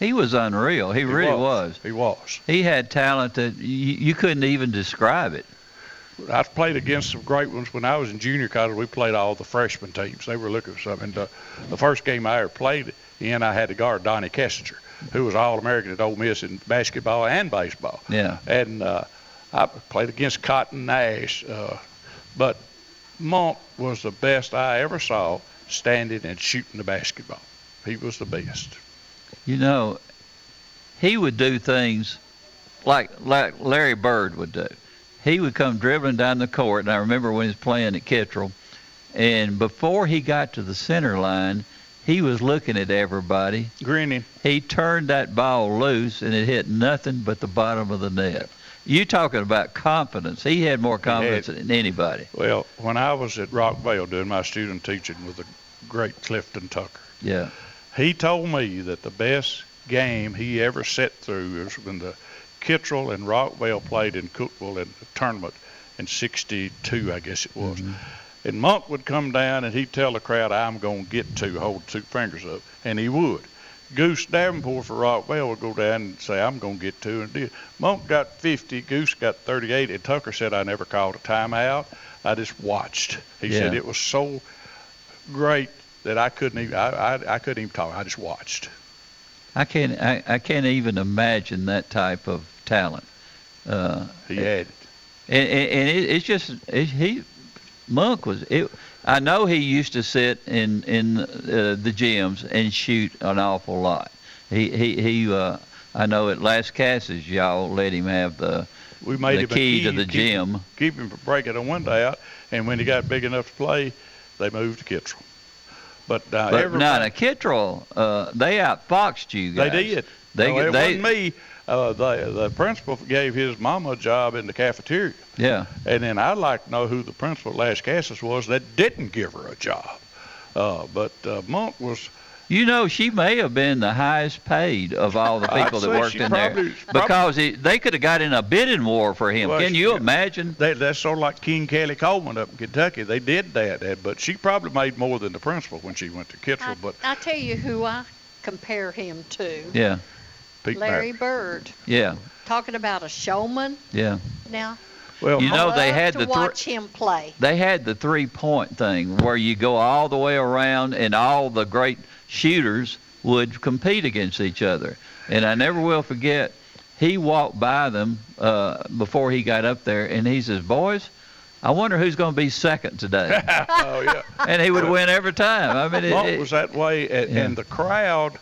He was unreal. He, really was. He was. He had talent that you, you couldn't even describe it. I played against some great ones when I was in junior college. We played all the freshman teams. They were looking for something. The, the first game I ever played in, I had to guard Donnie Kessinger, who was All-American at Ole Miss in basketball and baseball. Yeah. And uh, I played against Cotton Nash. Uh, but Monk was the best I ever saw standing and shooting the basketball. He was the best. You know, he would do things like like Larry Bird would do. He would come dribbling down the court, and I remember when he was playing at Kittrell, and before he got to the center line, he was looking at everybody. Grinning. He turned that ball loose, and it hit nothing but the bottom of the net. You talking about confidence? He had more confidence than anybody. Well, when I was at Rockville doing my student teaching with the great Clifton Tucker, Yeah. he told me that the best game he ever sat through was when the Kittrell and Rockville played in Cookeville in a tournament in 62, I guess it was. Mm-hmm. And Monk would come down and he'd tell the crowd, I'm going to get two, hold two fingers up. And he would. Goose Davenport for Rockville would go down and say, I'm going to get two. And did. Monk got 50, Goose got 38. And Tucker said, I never called a timeout. I just watched. He said it was so great that I couldn't even, I, I, I couldn't even talk. I just watched. I can't. I, I can't even imagine that type of talent. Uh, He had it. and, it, it's just it, he Monk was it. I know he used to sit in in uh, the gyms and shoot an awful lot. He he he. Uh, I know at Lascassas y'all let him have the We made the him a key to the keep- gym. Keep him from breaking a window out, and when he got big enough to play, they moved to Kittrell. But, uh, But now, now Kittrell, uh, they outfoxed you they guys. did. They no, it they wasn't me. Uh, the the principal gave his mama a job in the cafeteria, yeah. and then I'd like to know who the principal at Lascassas was that didn't give her a job. Uh, but uh, Monk was You know, she may have been the highest paid of all the people that worked in probably- there probably- because he, they could have got in a bidding war for him. Well, Can she- you imagine? They, that's sort of like King Kelly Coleman up in Kentucky. They did that, but she probably made more than the principal when she went to Kittrell. I, But I tell you who I compare him to. Yeah, Pete Larry Mack- Bird. yeah, Talking about a showman. yeah. Now, Well, You know, they had to the thr- watch him play. They had the three-point thing where you go all the way around, and all the great shooters would compete against each other. And I never will forget. He walked by them uh, before he got up there, and he says, "Boys, I wonder who's going to be second today." oh yeah. and he would win every time. I mean, it, Monk it- was that way, and, Yeah. and the crowd,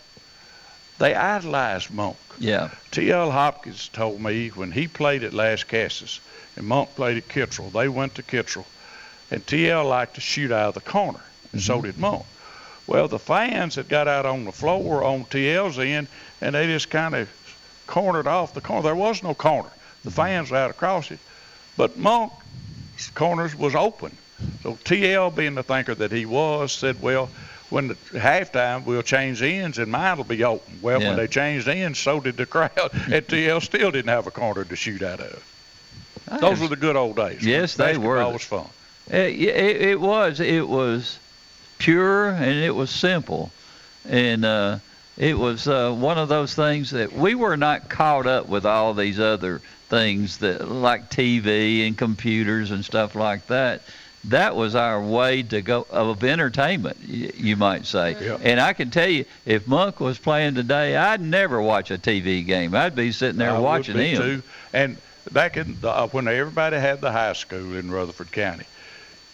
they idolized Monk. yeah, T.L. Hopkins told me when he played at Lascassas and Monk played at Kittrell, they went to Kittrell, and T.L. liked to shoot out of the corner, and so did Monk. Well, the fans had got out on the floor on T.L.'s end, and they just kind of cornered off the corner. There was no corner. The mm-hmm. fans were out across it, but Monk's corners was open. So T.L., being the thinker that he was, said, well, when the halftime, we'll change ends and mine will be open. Well, Yeah. when they changed ends, so did the crowd, and T.L. still didn't have a corner to shoot out of. Those were the good old days. Yes, they were. Basketball was fun. It, it, it was. It was pure and it was simple, and uh, it was uh, one of those things that we were not caught up with all these other things that like TV and computers and stuff like that. That was our way to go of entertainment, you might say. Yeah. And I can tell you, if Monk was playing today, I'd never watch a TV game. I'd be sitting there I would be him. Too. And back in the, uh, when everybody had the high school in Rutherford County,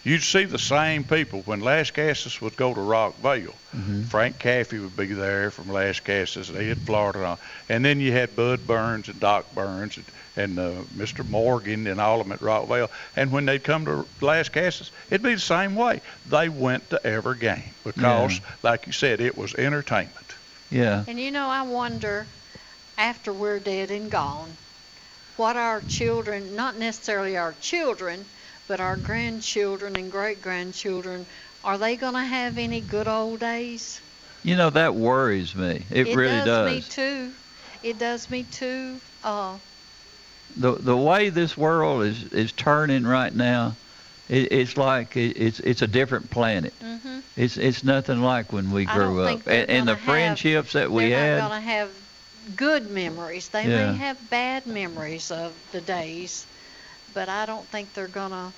you'd see the same people. When Lascassas would go to Rockville, Mm-hmm. Frank Caffey would be there from Lascassas, and Ed Florida, and, all. and then you had Bud Burns and Doc Burns and, and uh, Mr. Morgan and all of them at Rockville. And when they'd come to Lascassas, it'd be the same way. They went to every game because, like you said, it was entertainment. Yeah. And you know, I wonder, after we're dead and gone, what our children, not necessarily our children, but our grandchildren and great grandchildren, are they going to have any good old days? You know that worries me. It, really does, It does. me too. It does me too. Uh, the the way this world is is turning right now, it, it's like it, it's it's a different planet. Mm-hmm. It's it's nothing like when we grew up, they're and, and the have- friendships that we they're had. not going to have good memories. They Yeah. may have bad memories of the days, but I don't think they're going to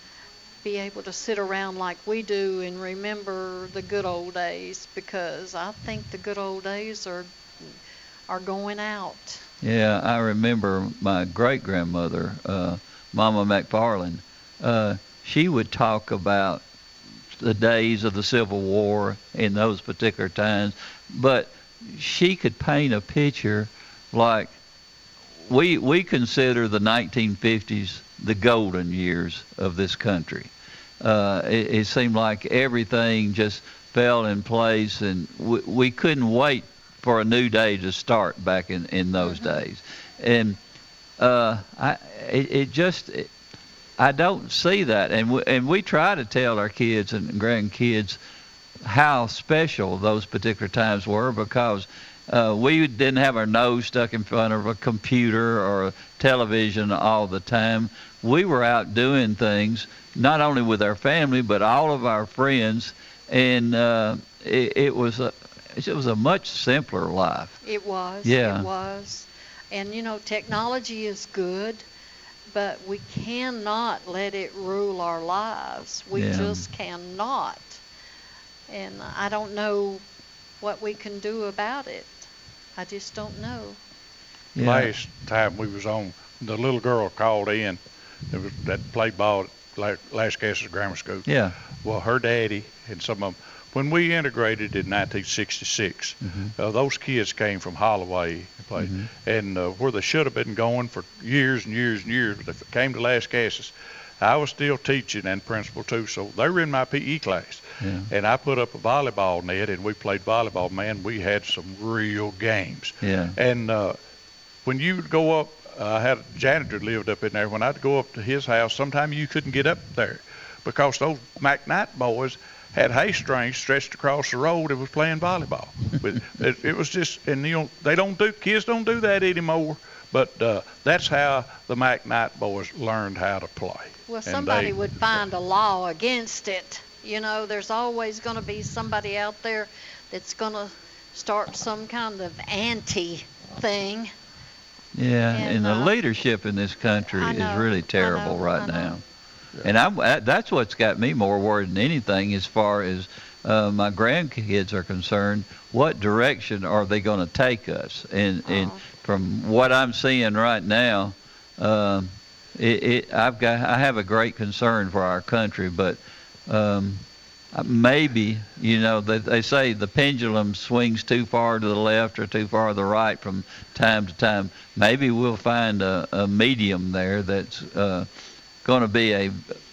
be able to sit around like we do and remember the good old days because I think the good old days are are going out. Yeah, I remember my great grandmother, uh, Mama McFarland. Uh, she would talk about the days of the Civil War in those particular times, but she could paint a picture like we we consider the 1950s the golden years of this country. Uh, it, it seemed like everything just fell in place, and we, we couldn't wait for a new day to start back in in those days. And uh, I it, it just it, I don't see that, and we, and we try to tell our kids and grandkids how special those particular times were because uh, we didn't have our nose stuck in front of a computer or a television all the time. We were out doing things not only with our family but all of our friends, and uh, it, it was a it was a much simpler life. It was. Yeah. It was. And you know, technology is good, but we cannot let it rule our lives. We Yeah. just cannot. And I don't know what we can do about it. I just don't know. Yeah. Last time we was on, the little girl called in that, was, that played ball at La- Lascassas Grammar School. Yeah. Well, her daddy and some of them, when we integrated in 1966, Mhm. uh, those kids came from Holloway and played, Mhm. and uh, where they should have been going for years and years and years, but they came to Lascassas. I was still teaching and principal too, so they were in my PE class, Yeah. and I put up a volleyball net, and we played volleyball. Man, we had some real games. Yeah. And uh, when you would go up, uh, I had a janitor lived up in there. When I'd go up to his house, sometimes you couldn't get up there because those McKnight boys had hay strings stretched across the road and was playing volleyball. But it, it was just, and you know, they don't do, kids don't do that anymore. But uh, that's how the McKnight boys learned how to play. Well, And somebody they- would find a law against it. You know, there's always going to be somebody out there that's going to start some kind of anti thing. Yeah, And, and, the uh, leadership in this country I is really terrible know, right I know. now. And I'm, uh, that's what's got me more worried than anything as far as uh, my grandkids are concerned. What direction are they going to take us? And, and Oh. from what I'm seeing right now, um, it, it, I've got, I have a great concern for our country, but um, uh, maybe, you know, they, they say the pendulum swings too far to the left or too far to the right from time to time. Maybe we'll find a, a medium there that's uh, going to be a,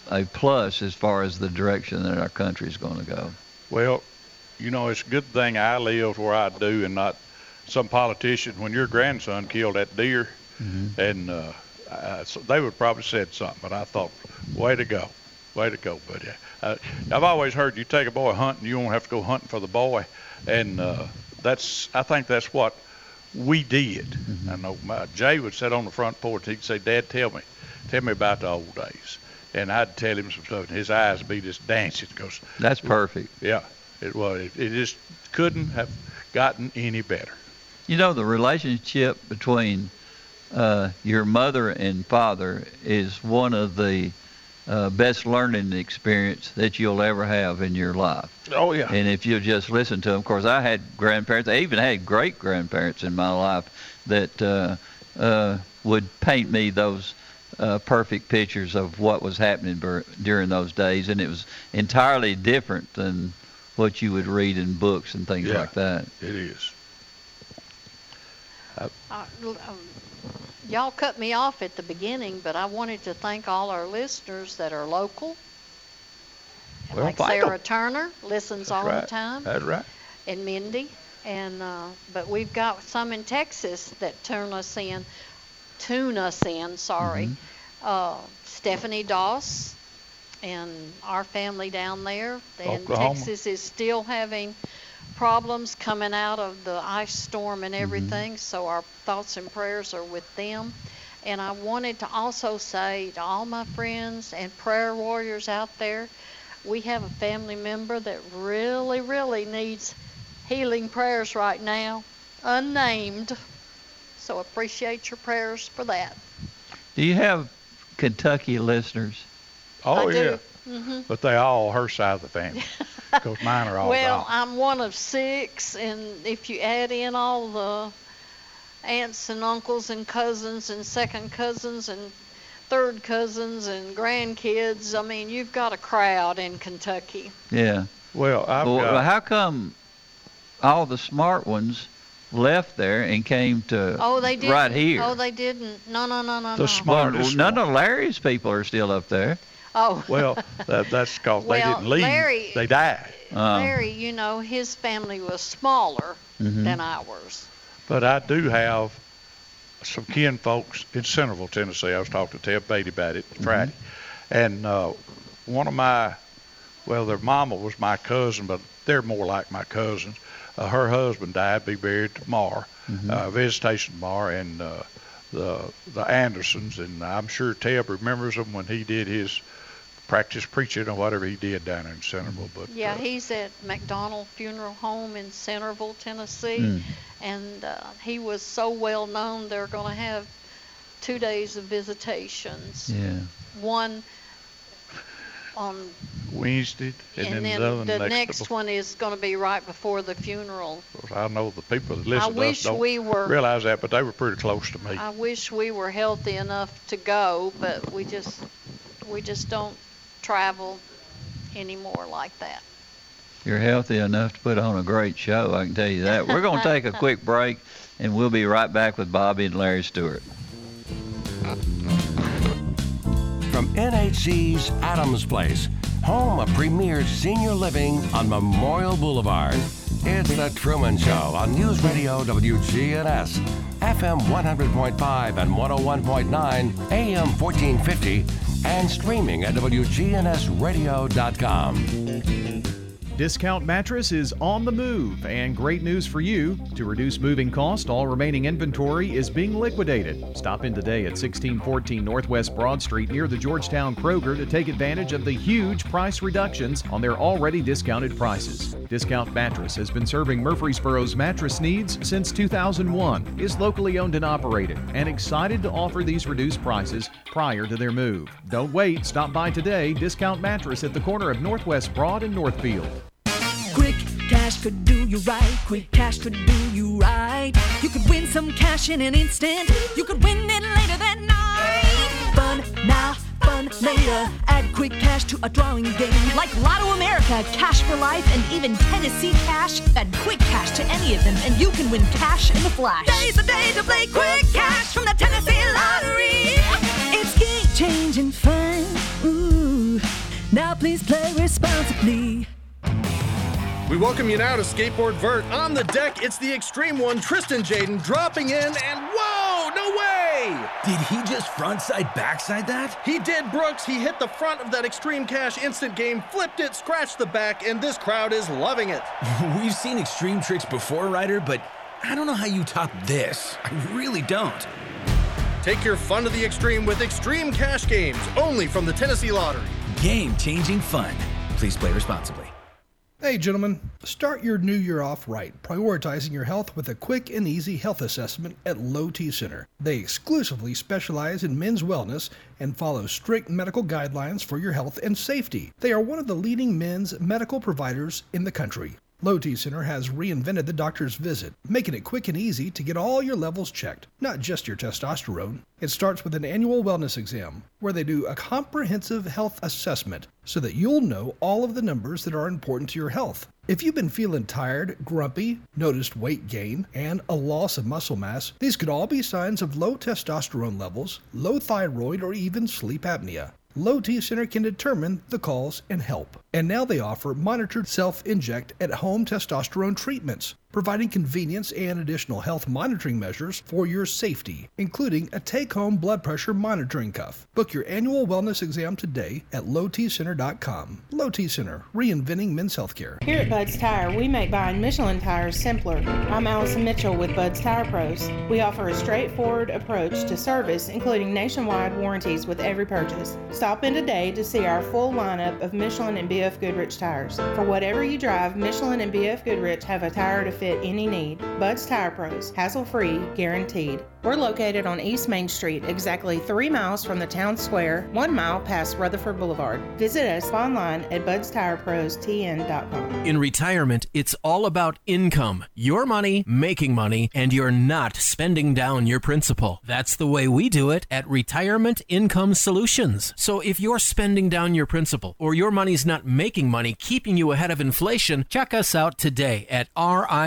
a plus as far as the direction that our country is going to go. Well, you know, it's a good thing I live where I do and not some politician. When your grandson killed that deer, Mhm. and uh, I, so they would probably said something, but I thought, way to go, way to go, buddy. Uh, I've always heard you take a boy hunting, you won't have to go hunting for the boy, and uh, that's I think that's what we did. I know my, Jay would sit on the front porch. He'd say, "Dad, tell me, tell me about the old days," and I'd tell him some stuff, and his eyes would be just dancing because That's perfect. yeah, it was. It, it just couldn't have gotten any better. You know, the relationship between uh, your mother and father is one of the uh, best learning experience that you'll ever have in your life. Oh yeah. And if you just listen to them, of course, I had grandparents. I even had great grandparents in my life that uh, uh, would paint me those uh, perfect pictures of what was happening dur- during those days, and it was entirely different than what you would read in books and things Yeah. like that. It is. Uh, l- um, y'all cut me off at the beginning, but I wanted to thank all our listeners that are local. Well, like. Sarah Turner listens all right. the time, That's right. and Mindy, and uh, but we've got some in Texas that turn us in, tune us in. Sorry, Mm-hmm. uh, Stephanie Doss, and our family down there. And Oklahoma. Texas is still having problems coming out of the ice storm and mm-hmm. everything. So our thoughts and prayers are with them. And I wanted to also say to all my friends and prayer warriors out there, we have a family member that really, really needs healing prayers right now, unnamed. So appreciate your prayers for that. Do you have Kentucky listeners? Oh I yeah, do. Hmm but they all her side of the family. Because mine are all Well, gone. I'm one of six, and if you add in all the aunts and uncles and cousins and second cousins and third cousins and grandkids, I mean, you've got a crowd in Kentucky. Yeah. Well, I've well, got. how come all the smart ones left there and came to Oh, they did. right here? Oh, they didn't. No, no, no, no, The no. smart- well, smartest none one. of Larry's people are still up there. Oh. well, that, that's because Well, they didn't leave. Larry- they died. Uh, Larry, you know, his family was smaller Mhm. than ours. But I do have some kin folks in Centerville, Tennessee. I was talking to Ted Beatty about it Friday. And uh, one of my, well, their mama was my cousin, but they're more like my cousins. Uh, her husband died, be buried tomorrow, uh, visitation tomorrow, and uh, the the Andersons, and I'm sure Ted remembers them when he did his practice preaching or whatever he did down in Centerville. But Yeah, uh, he's at McDonald Funeral Home in Centerville, Tennessee, Mm. and uh, he was so well known. They're going to have two days of visitations. yeah. One on, Wednesday, and, and, then, then the the next. next one is going to be right before the funeral. I know the people that listen I to wish us don't we were. realize that, but they were pretty close to me. I wish we were healthy enough to go, but we just we just don't travel anymore like that. You're healthy enough to put on a great show, I can tell you that. We're going to take a quick break, and we'll be right back with Bobby and Larry Stewart. From NHC's Adams Place, home of premier senior living on Memorial Boulevard. It's The Truman Show on News Radio WGNS, FM 100.5 and 101.9, AM 1450, and streaming at WGNSradio.com. Discount Mattress is on the move, and great news for you. To reduce moving cost, all remaining inventory is being liquidated. Stop in today at 1614 Northwest Broad Street near the Georgetown Kroger to take advantage of the huge price reductions on their already discounted prices. Discount Mattress has been serving Murfreesboro's mattress needs since 2001, is locally owned and operated, and excited to offer these reduced prices prior to their move. Don't wait, stop by today. Discount Mattress at the corner of Northwest Broad and Northfield. Could do you right. Quick cash could do you right. You could win some cash in an instant. You could win it later that night. Fun now, fun later. Add quick cash to a drawing game. Like Lotto America, Cash for Life, and even Tennessee Cash. Add quick cash to any of them, and you can win cash in a flash. Day's the day to play quick cash from the Tennessee Lottery. It's game changing fun. Ooh. Now please play responsibly. We welcome you now to Skateboard Vert. On the deck, it's the extreme one, Tristan Jaden, dropping in, and whoa, no way! Did he just frontside backside that? He did, Brooks. He hit the front of that Extreme Cash instant game, flipped it, scratched the back, and this crowd is loving it. We've seen extreme tricks before, Ryder, but I don't know how you top this. I really don't. Take your fun to the extreme with Extreme Cash games, only from the Tennessee Lottery. Game changing fun. Please play responsibly. Hey, gentlemen, start your new year off right, prioritizing your health with a quick and easy health assessment at Low T Center. They exclusively specialize in men's wellness and follow strict medical guidelines for your health and safety. They are one of the leading men's medical providers in the country. Low T Center has reinvented the doctor's visit, making it quick and easy to get all your levels checked, not just your testosterone. It starts with an annual wellness exam, where they do a comprehensive health assessment so that you'll know all of the numbers that are important to your health. If you've been feeling tired, grumpy, noticed weight gain, and a loss of muscle mass, these could all be signs of low testosterone levels, low thyroid, or even sleep apnea. Low T Center can determine the cause and help. And now they offer monitored self inject at home testosterone treatments. Providing convenience and additional health monitoring measures for your safety, including a take home blood pressure monitoring cuff. Book your annual wellness exam today at lowtcenter.com. Low T Center, reinventing men's healthcare. Here at Bud's Tire, we make buying Michelin tires simpler. I'm Allison Mitchell with Bud's Tire Pros. We offer a straightforward approach to service, including nationwide warranties with every purchase. Stop in today to see our full lineup of Michelin and BF Goodrich tires. For whatever you drive, Michelin and BF Goodrich have a tire to fit any need. Bud's Tire Pros, hassle free, guaranteed. We're located on East Main Street, exactly three miles from the town square, one mile past Rutherford Boulevard. Visit us online at budstirepros.tn.com. In retirement, it's all about income. Your money, making money, and you're not spending down your principal. That's the way we do it at Retirement Income Solutions. So if you're spending down your principal or your money's not making money, keeping you ahead of inflation, check us out today at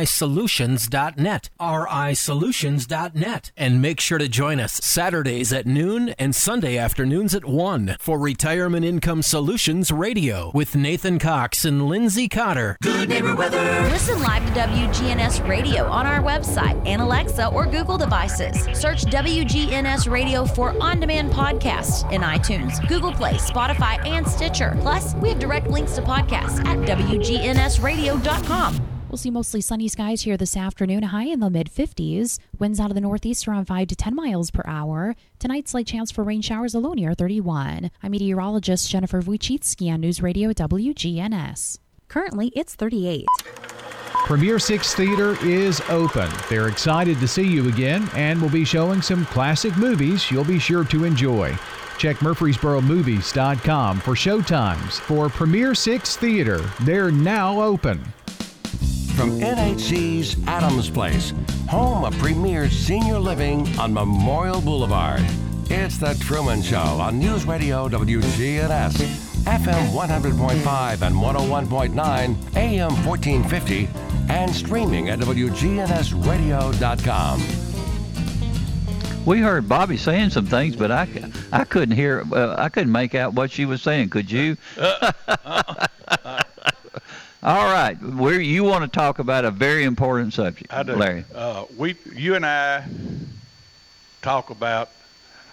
risolutions.net. risolutions.net. And make sure to join us Saturdays at noon and Sunday afternoons at 1 for Retirement Income Solutions Radio with Nathan Cox and Lindsay Cotter. Good neighbor weather. Listen live to WGNS Radio on our website and Alexa or Google devices. Search WGNS Radio for on demand podcasts in iTunes, Google Play, Spotify, and Stitcher. Plus, we have direct links to podcasts at WGNSradio.com. We'll see mostly sunny skies here this afternoon, high in the mid 50s. Winds out of the northeast around 5 to 10 miles per hour. Tonight, slight chance for rain showers, a low near 31. I'm meteorologist Jennifer Wojcicki on News Radio WGNS. Currently, it's 38. Premier Six Theater is open. They're excited to see you again and will be showing some classic movies you'll be sure to enjoy. Check MurfreesboroMovies.com for showtimes for Premier Six Theater. They're now open. From NHC's Adams Place, home of premier senior living on Memorial Boulevard. It's The Truman Show on News Radio WGNS, FM 100.5 and 101.9, AM 1450, and streaming at WGNSradio.com. We heard Bobby saying some things, but I, I couldn't hear. Uh, I couldn't make out what she was saying. Could you? Uh, uh, uh, All right, we you want to talk about a very important subject, I do. Larry. Uh, we, you and I, talk about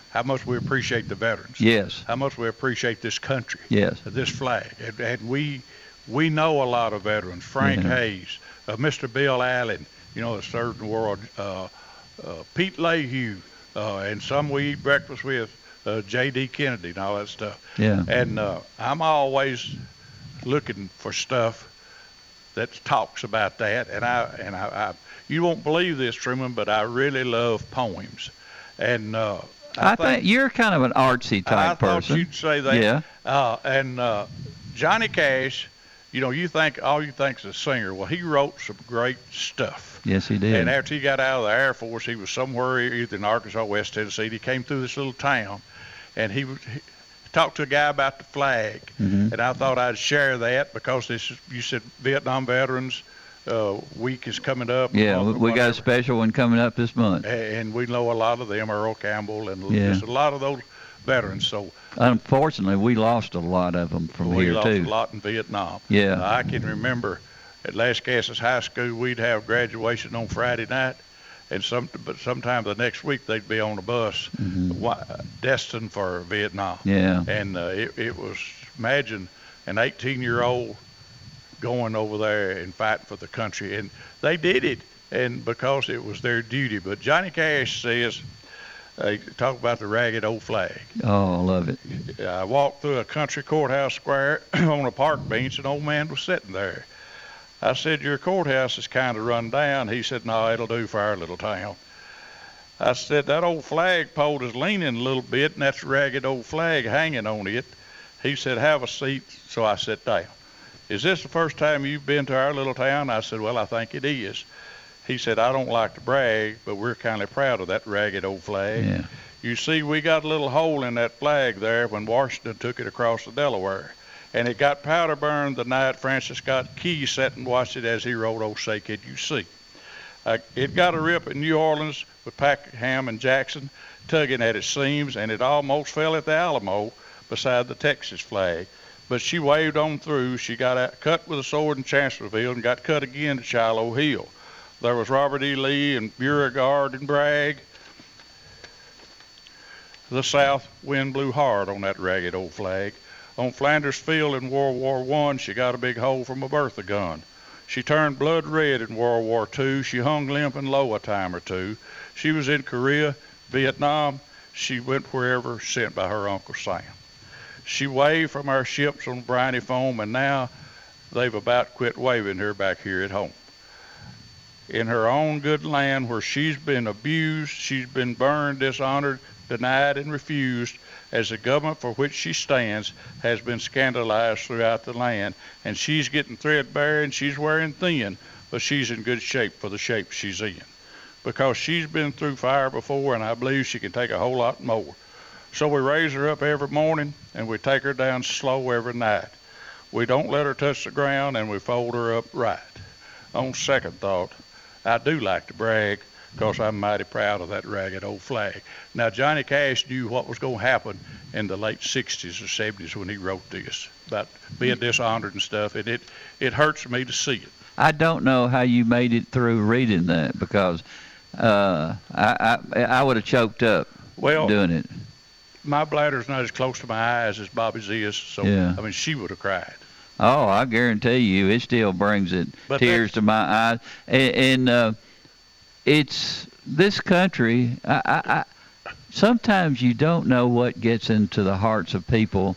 how much we appreciate the veterans. Yes. How much we appreciate this country. Yes. This flag, and, and we we know a lot of veterans. Frank Mhm. Hayes, uh, Mr. Bill Allen, you know, that served in the world. Uh, uh, Pete Leahy, uh, and some we eat breakfast with. Uh, J.D. Kennedy and all that stuff. Yeah. And uh, I'm always looking for stuff that talks about that. And I and I, I you won't believe this, Truman, but I really love poems. And uh, I, think, you're kind of an artsy type I thought person. you'd say that. Yeah. Uh, and uh, Johnny Cash, you know, you think all you think's a singer. Well, he wrote some great stuff. Yes, he did. And after he got out of the Air Force, he was somewhere either in Arkansas, West Tennessee. He came through this little town, and he, was- he talked to a guy about the flag. Mhm. And I thought I'd share that because this you said Vietnam Veterans uh, Week is coming up. yeah, we, we got a special one coming up this month. And we know a lot of them, Earl Campbell, and Yeah. just a lot of those veterans. So Unfortunately, we lost a lot of them from we here lost a lot in Vietnam. Yeah. Uh, I can remember at Lascassas High School, we'd have graduation on Friday night, and some, but sometime the next week they'd be on a bus Mhm. wa- destined for Vietnam. Yeah. And uh, it, it was imagine an 18-year-old going over there and fighting for the country, and they did it, and because it was their duty. But Johnny Cash says, uh, talk about the ragged old flag. Oh, I love it. I walked through a country courthouse square on a park bench. An old man was sitting there. I said, "Your courthouse is kind of run down." He said, "No, it'll do for our little town." I said, "That old flagpole is leaning a little bit, and that's a ragged old flag hanging on it." He said, "Have a seat." So I sat down. Is this the first time you've been to our little town? I said, "Well, I think it is." He said, "I don't like to brag, but we're kind of proud of that ragged old flag." Yeah. You see, we got a little hole in that flag there when Washington took it across the Delaware. And it got powder burned the night Francis Scott Key sat and watched it as he wrote, Oh, say, could you see? Uh, it got a rip in New Orleans with Packham and Jackson tugging at its seams, and it almost fell at the Alamo beside the Texas flag. But she waved on through. She got out, cut with a sword in Chancellorsville and got cut again at Shiloh Hill. There was Robert E. Lee and Beauregard and Bragg. The south wind blew hard on that ragged old flag. On Flanders Field in World War One, she got a big hole from a Bertha gun. She turned blood red in World War Two. She hung limp and low a time or two. She was in Korea, Vietnam. She went wherever sent by her Uncle Sam. She waved from our ships on briny foam, and now they've about quit waving her back here at home. In her own good land where she's been abused, she's been burned, dishonored, denied, and refused, as the government for which she stands has been scandalized throughout the land, and she's getting threadbare and she's wearing thin, but she's in good shape for the shape she's in. Because she's been through fire before, and I believe she can take a whole lot more. So we raise her up every morning, and we take her down slow every night. We don't let her touch the ground, and we fold her up right. On second thought, I do like to brag because I'm mighty proud of that ragged old flag. Now, Johnny Cash knew what was going to happen in the late 60s or 70s when he wrote this about being dishonored and stuff, and it, it hurts me to see it. I don't know how you made it through reading that because uh, I, I, I would have choked up well, doing it. My bladder's not as close to my eyes as Bobby's is, so Yeah. I mean, she would have cried. Oh, I guarantee you, it still brings it But tears to my eyes. And, and uh, it's this country. I, I, I, sometimes you don't know what gets into the hearts of people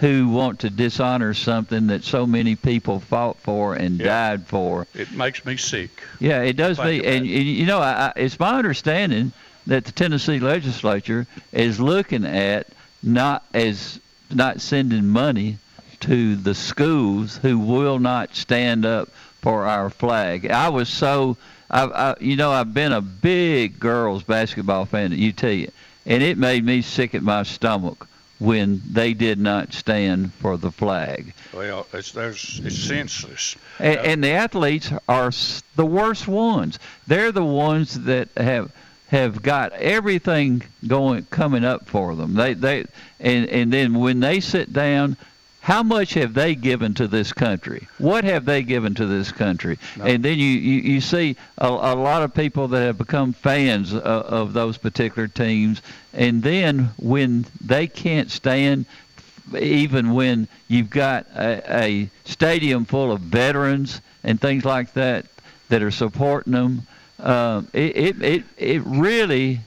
who want to dishonor something that so many people fought for and died for. It makes me sick. Yeah, it does me. And, and you know, I, I, it's my understanding that the Tennessee legislature is looking at not as not sending money to the schools who will not stand up for our flag. I was so, I, I, you know, I've been a big girls basketball fan at UT, and it made me sick at my stomach when they did not stand for the flag. Well, it's there's it's senseless. And, and the athletes are the worst ones. They're the ones that have have got everything going coming up for them. They they and and then when they sit down, how much have they given to this country? What have they given to this country? And then you, you, you see a, a lot of people that have become fans of, of those particular teams, and then when they can't stand even when you've got a, a stadium full of veterans and things like that that are supporting them, um, it, it, it, it really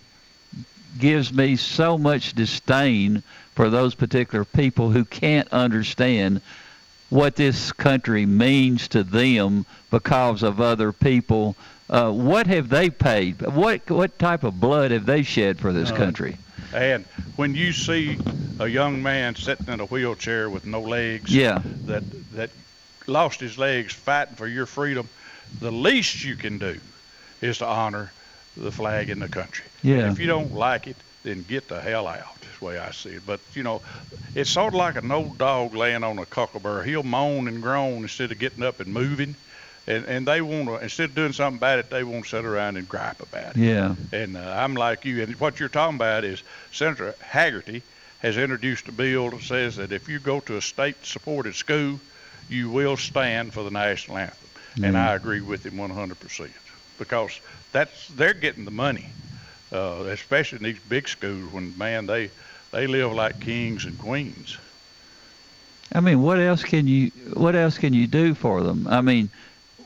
gives me so much disdain for those particular people who can't understand what this country means to them because of other people. Uh, what have they paid? What what type of blood have they shed for this None. country? And when you see a young man sitting in a wheelchair with no legs, Yeah. that that lost his legs fighting for your freedom, the least you can do is to honor the flag in the country. Yeah. And if you don't like it, then get the hell out. Way I see it. But you know, it's sort of like an old dog laying on a cockleburr. He'll moan and groan instead of getting up and moving. And, and they want to instead of doing something about it, they want to sit around and gripe about it. Yeah. And uh, I'm like you. And what you're talking about is Senator Hagerty has introduced a bill that says that if you go to a state-supported school, you will stand for the national anthem. And Mhm. I agree with him 100% because that's they're getting the money, uh, especially in these big schools when man they they live like kings and queens. I mean, what else can you what else can you do for them? I mean,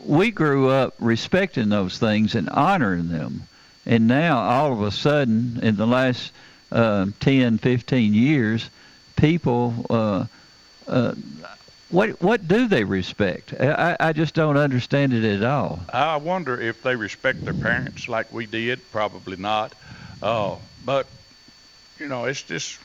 we grew up respecting those things and honoring them, and now all of a sudden, in the last uh, 10, 15 years, people. Uh, uh, what what do they respect? I, I just don't understand it at all. I wonder if they respect their parents like we did. Probably not. Uh, but you know, it's just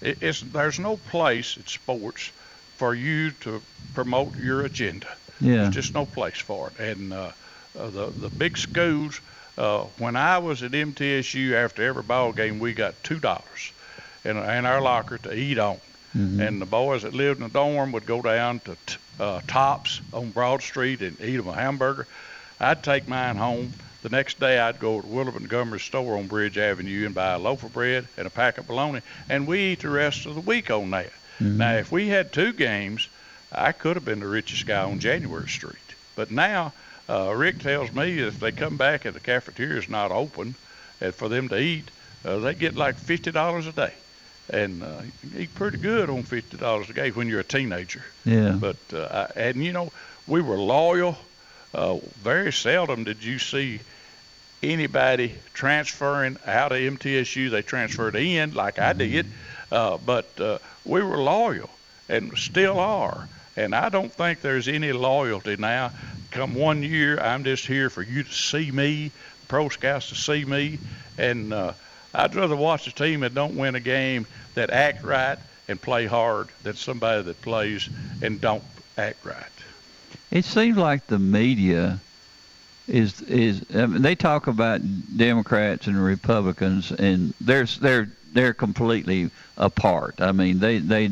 it, it's there's no place in sports for you to promote your agenda. Yeah. There's just no place for it. And uh, uh, the the big schools. Uh, when I was at MTSU, after every ball game, we got two dollars in, in our locker to eat on. Mhm. And the boys that lived in the dorm would go down to t- uh, Tops on Broad Street and eat them a hamburger. I'd take mine home. The next day, I'd go to Willard Montgomery's store on Bridge Avenue and buy a loaf of bread and a pack of bologna, and we eat the rest of the week on that. Mhm. Now, if we had two games, I could have been the richest guy on January Street. But now, uh, Rick tells me if they come back and the cafeteria is not open, and for them to eat, uh, they get like fifty dollars a day, and uh, eat pretty good on fifty dollars a day when you're a teenager. Yeah. But uh, I, and you know we were loyal. Uh, very seldom did you see anybody transferring out of MTSU. They transferred in like I did, uh, but uh, we were loyal and still are. And I don't think there's any loyalty now. Come one year, I'm just here for you to see me, pro scouts to see me, and uh, I'd rather watch a team that don't win a game that act right and play hard than somebody that plays and don't act right. It seems like the media is is I mean, they talk about Democrats and Republicans and they're they're they're completely apart. I mean they they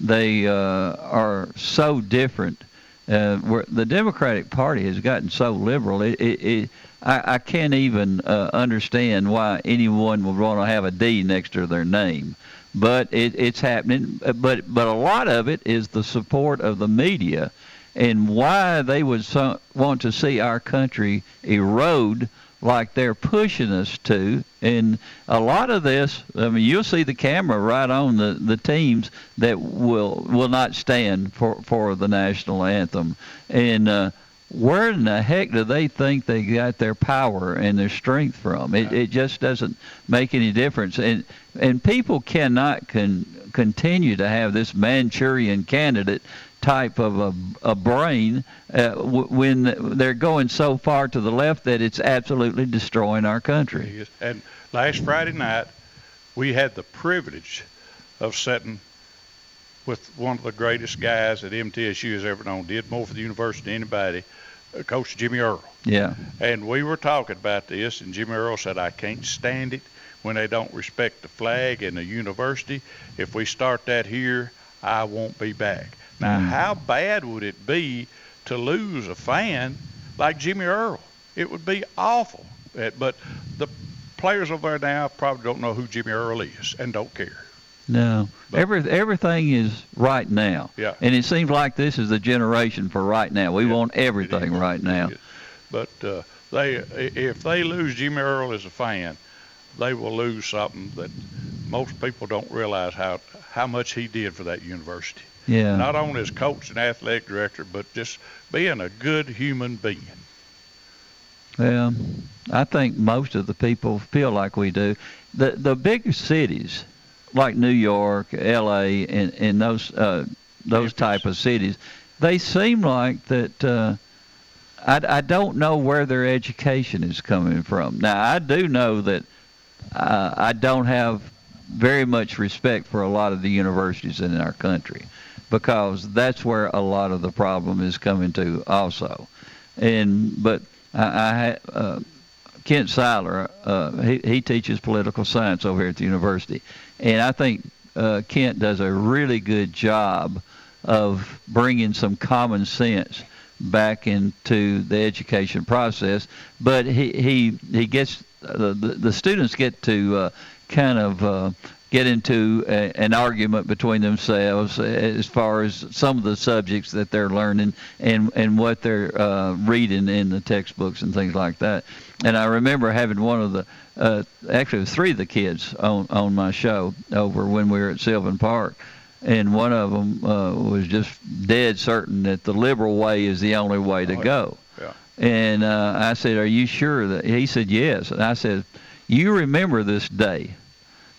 they uh, are so different. Uh, where the Democratic Party has gotten so liberal, it, it, it I, I can't even uh, understand why anyone would want to have a D next to their name. But it, it's happening. But but a lot of it is the support of the media and why they would so, want to see our country erode like they're pushing us to. And a lot of this, I mean, you'll see the camera right on the, the teams that will will not stand for, for the national anthem. And uh, where in the heck do they think they got their power and their strength from? It, it just doesn't make any difference. And and people cannot con, continue to have this Manchurian candidate type of a, a brain uh, w- when they're going so far to the left that it's absolutely destroying our country. And last Friday night, we had the privilege of sitting with one of the greatest guys that MTSU has ever known. Did more for the university than anybody, uh, Coach Jimmy Earle. Yeah. And we were talking about this, and Jimmy Earle said, I can't stand it when they don't respect the flag and the university. If we start that here, I won't be back. Now, Mm. how bad would it be to lose a fan like Jimmy Earle? It would be awful. But the players over there now probably don't know who Jimmy Earle is and don't care. No, every everything is right now. Yeah. And it seems like this is the generation for right now. We want everything right now. But uh, they, if they lose Jimmy Earle as a fan, they will lose something that most people don't realize how how much he did for that university. Yeah. Not only as coach and athletic director, but just being a good human being. Well, I think most of the people feel like we do. The the big cities, like New York, L.A., and, and those uh, those type of cities, they seem like that. Uh, I, I don't know where their education is coming from. Now I do know that uh, I don't have very much respect for a lot of the universities in our country because that's where a lot of the problem is coming to also. And but I, I uh, Kent Syler, uh, he, he teaches political science over here at the university, and I think uh, Kent does a really good job of bringing some common sense back into the education process. But he he he gets the the students get to uh, kind of uh, get into a, an argument between themselves as far as some of the subjects that they're learning and and what they're uh, reading in the textbooks and things like that. And I remember having one of the uh, actually three of the kids on on my show over when we were at Sylvan Park. And one of them uh, was just dead certain that the liberal way is the only way to go. Yeah. And uh, I said, "Are you sure that?" He said, "Yes." And I said, "You remember this day,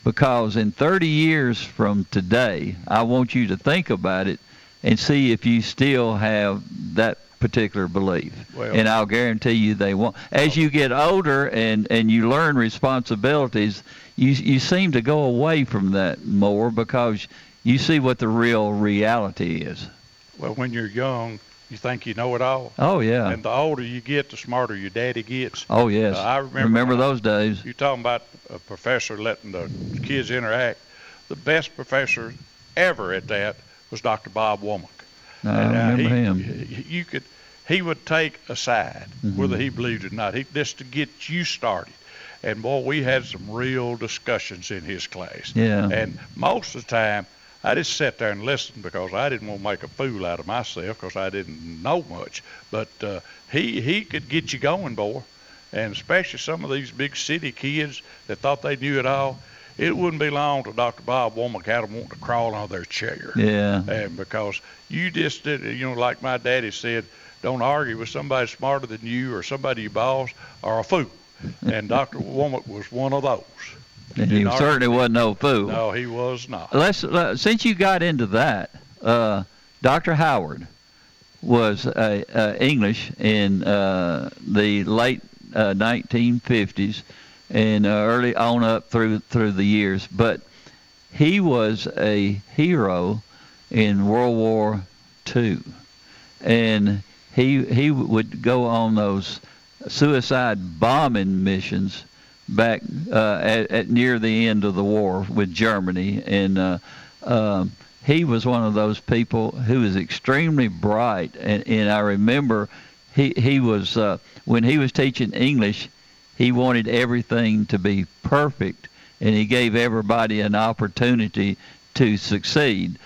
because in 30 years from today, I want you to think about it and see if you still have that particular belief. Well- and I'll guarantee you they won't. As you get older and and you learn responsibilities, you you seem to go away from that more because you see what the real reality is. Well, when you're young, you think you know it all. Oh yeah. And the older you get, the smarter your daddy gets. Oh yes. Uh, I remember, I- those days. You talking about a professor letting the kids interact? The best professor ever at that was Dr. Bob Womack. I And, uh, remember he, him. You could, he would take a side, Mhm. whether he believed it or not, he, just to get you started. And boy, we had some real discussions in his class. Yeah. And most of the time, I just sat there and listened because I didn't want to make a fool out of myself because I didn't know much. But uh, he he could get you going, boy, and especially some of these big city kids that thought they knew it all. It wouldn't be long till Dr. Bob Womack had them wanting to crawl on their chair. Yeah. And because you just did, you know, like my daddy said, don't argue with somebody smarter than you or somebody you boss or a fool. And Dr. Womack was one of those. And he certainly wasn't no fool. No, he was not. Let's uh, since you got into that, uh, Dr. Howard was uh, uh, English in uh, the late uh, 1950s and uh, early on up through through the years, but he was a hero in World War II, and he he would go on those suicide bombing missions back uh, at, at near the end of the war with Germany, and uh, um, he was one of those people who was extremely bright, and, and I remember he he was uh, when he was teaching English, he wanted everything to be perfect, and he gave everybody an opportunity to succeed,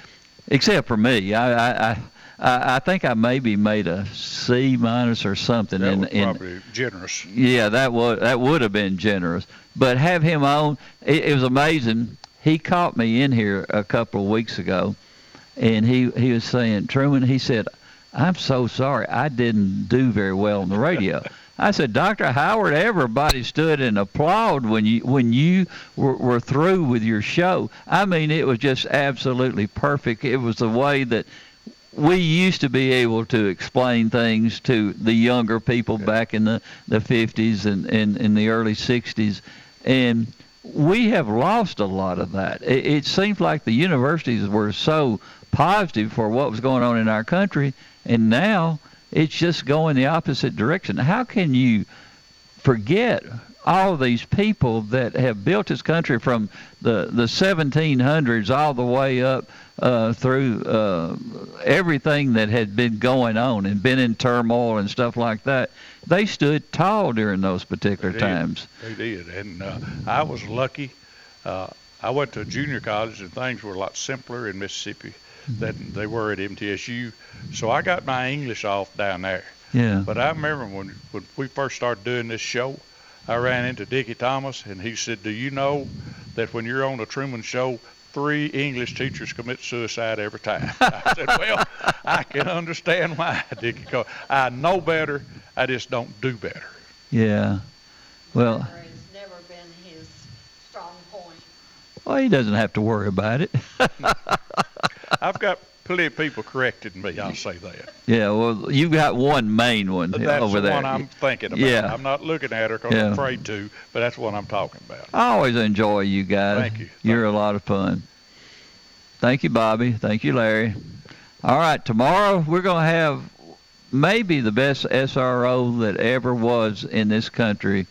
except for me. I I, I, I I think I maybe made a C minus or something That in was in probably generous. yeah, that was that would have been generous. But have him on, it, it was amazing. He caught me in here a couple of weeks ago, and he he was saying, Truman, he said, I'm so sorry I didn't do very well on the radio. I said, Dr. Howard, everybody stood and applauded when you when you were, were through with your show. I mean, it was just absolutely perfect. It was the way that we used to be able to explain things to the younger people back in the, the 50s and, and in the early 60s. And we have lost a lot of that. It, it seems like the universities were so positive for what was going on in our country, and now it's just going the opposite direction. How can you forget all these people that have built this country from the, the 1700s all the way up uh, through uh, everything that had been going on and been in turmoil and stuff like that. They stood tall during those particular They times. They did, and uh, I was lucky. Uh, I went to junior college, and things were a lot simpler in Mississippi than they were at MTSU. So I got my English off down there. Yeah. But I remember when when we first started doing this show, I ran into Dickie Thomas, and he said, "Do you know that when you're on the Truman Show, three English teachers commit suicide every time?" I said, "Well, I can understand why, Dickie. 'cause I know better. I just don't do better." Yeah. Well, It's never been his strong point. well, he doesn't have to worry about it. I've got plenty of people corrected me. I'll say that. yeah. Well, you've got one main one That's over the there. one I'm thinking about. Yeah. I'm not looking at her 'cause Yeah. I'm afraid to, but that's what I'm talking about. I always enjoy you guys. Thank you. You're a lot of fun. Thank you, Bobby. Thank you, Larry. All right, tomorrow we're going to have maybe the best SRO that ever was in this country.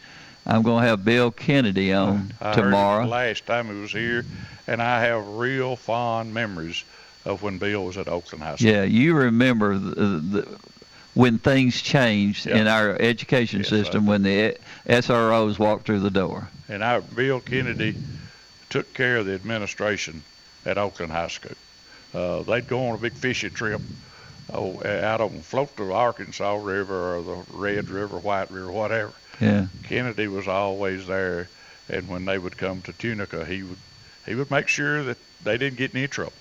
I'm going to have Bill Kennedy on I tomorrow. Last time he was here, and I have real fond memories of when Bill was at Oakland High School. Yeah, you remember the, the, when things changed in our education Yes, system when the SROs walked through the door. And our Bill Kennedy took care of the administration at Oakland High School. Uh, they'd go on a big fishing trip oh, out on float the Arkansas River or the Red River, White River, whatever. Yeah. Kennedy was always there, and when they would come to Tunica, he would he would make sure that they didn't get in any trouble.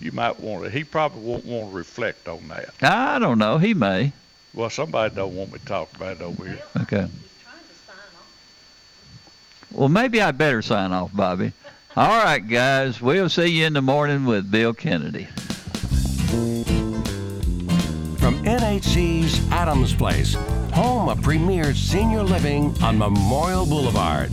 You might want to. He probably won't want to reflect on that. I don't know. He may. Well, somebody don't want me to talk about it over here. Okay. Well, maybe I better sign off, Bobby. All right, guys. We'll see you in the morning with Bill Kennedy. From NHC's Adams Place, home of premier senior living on Memorial Boulevard.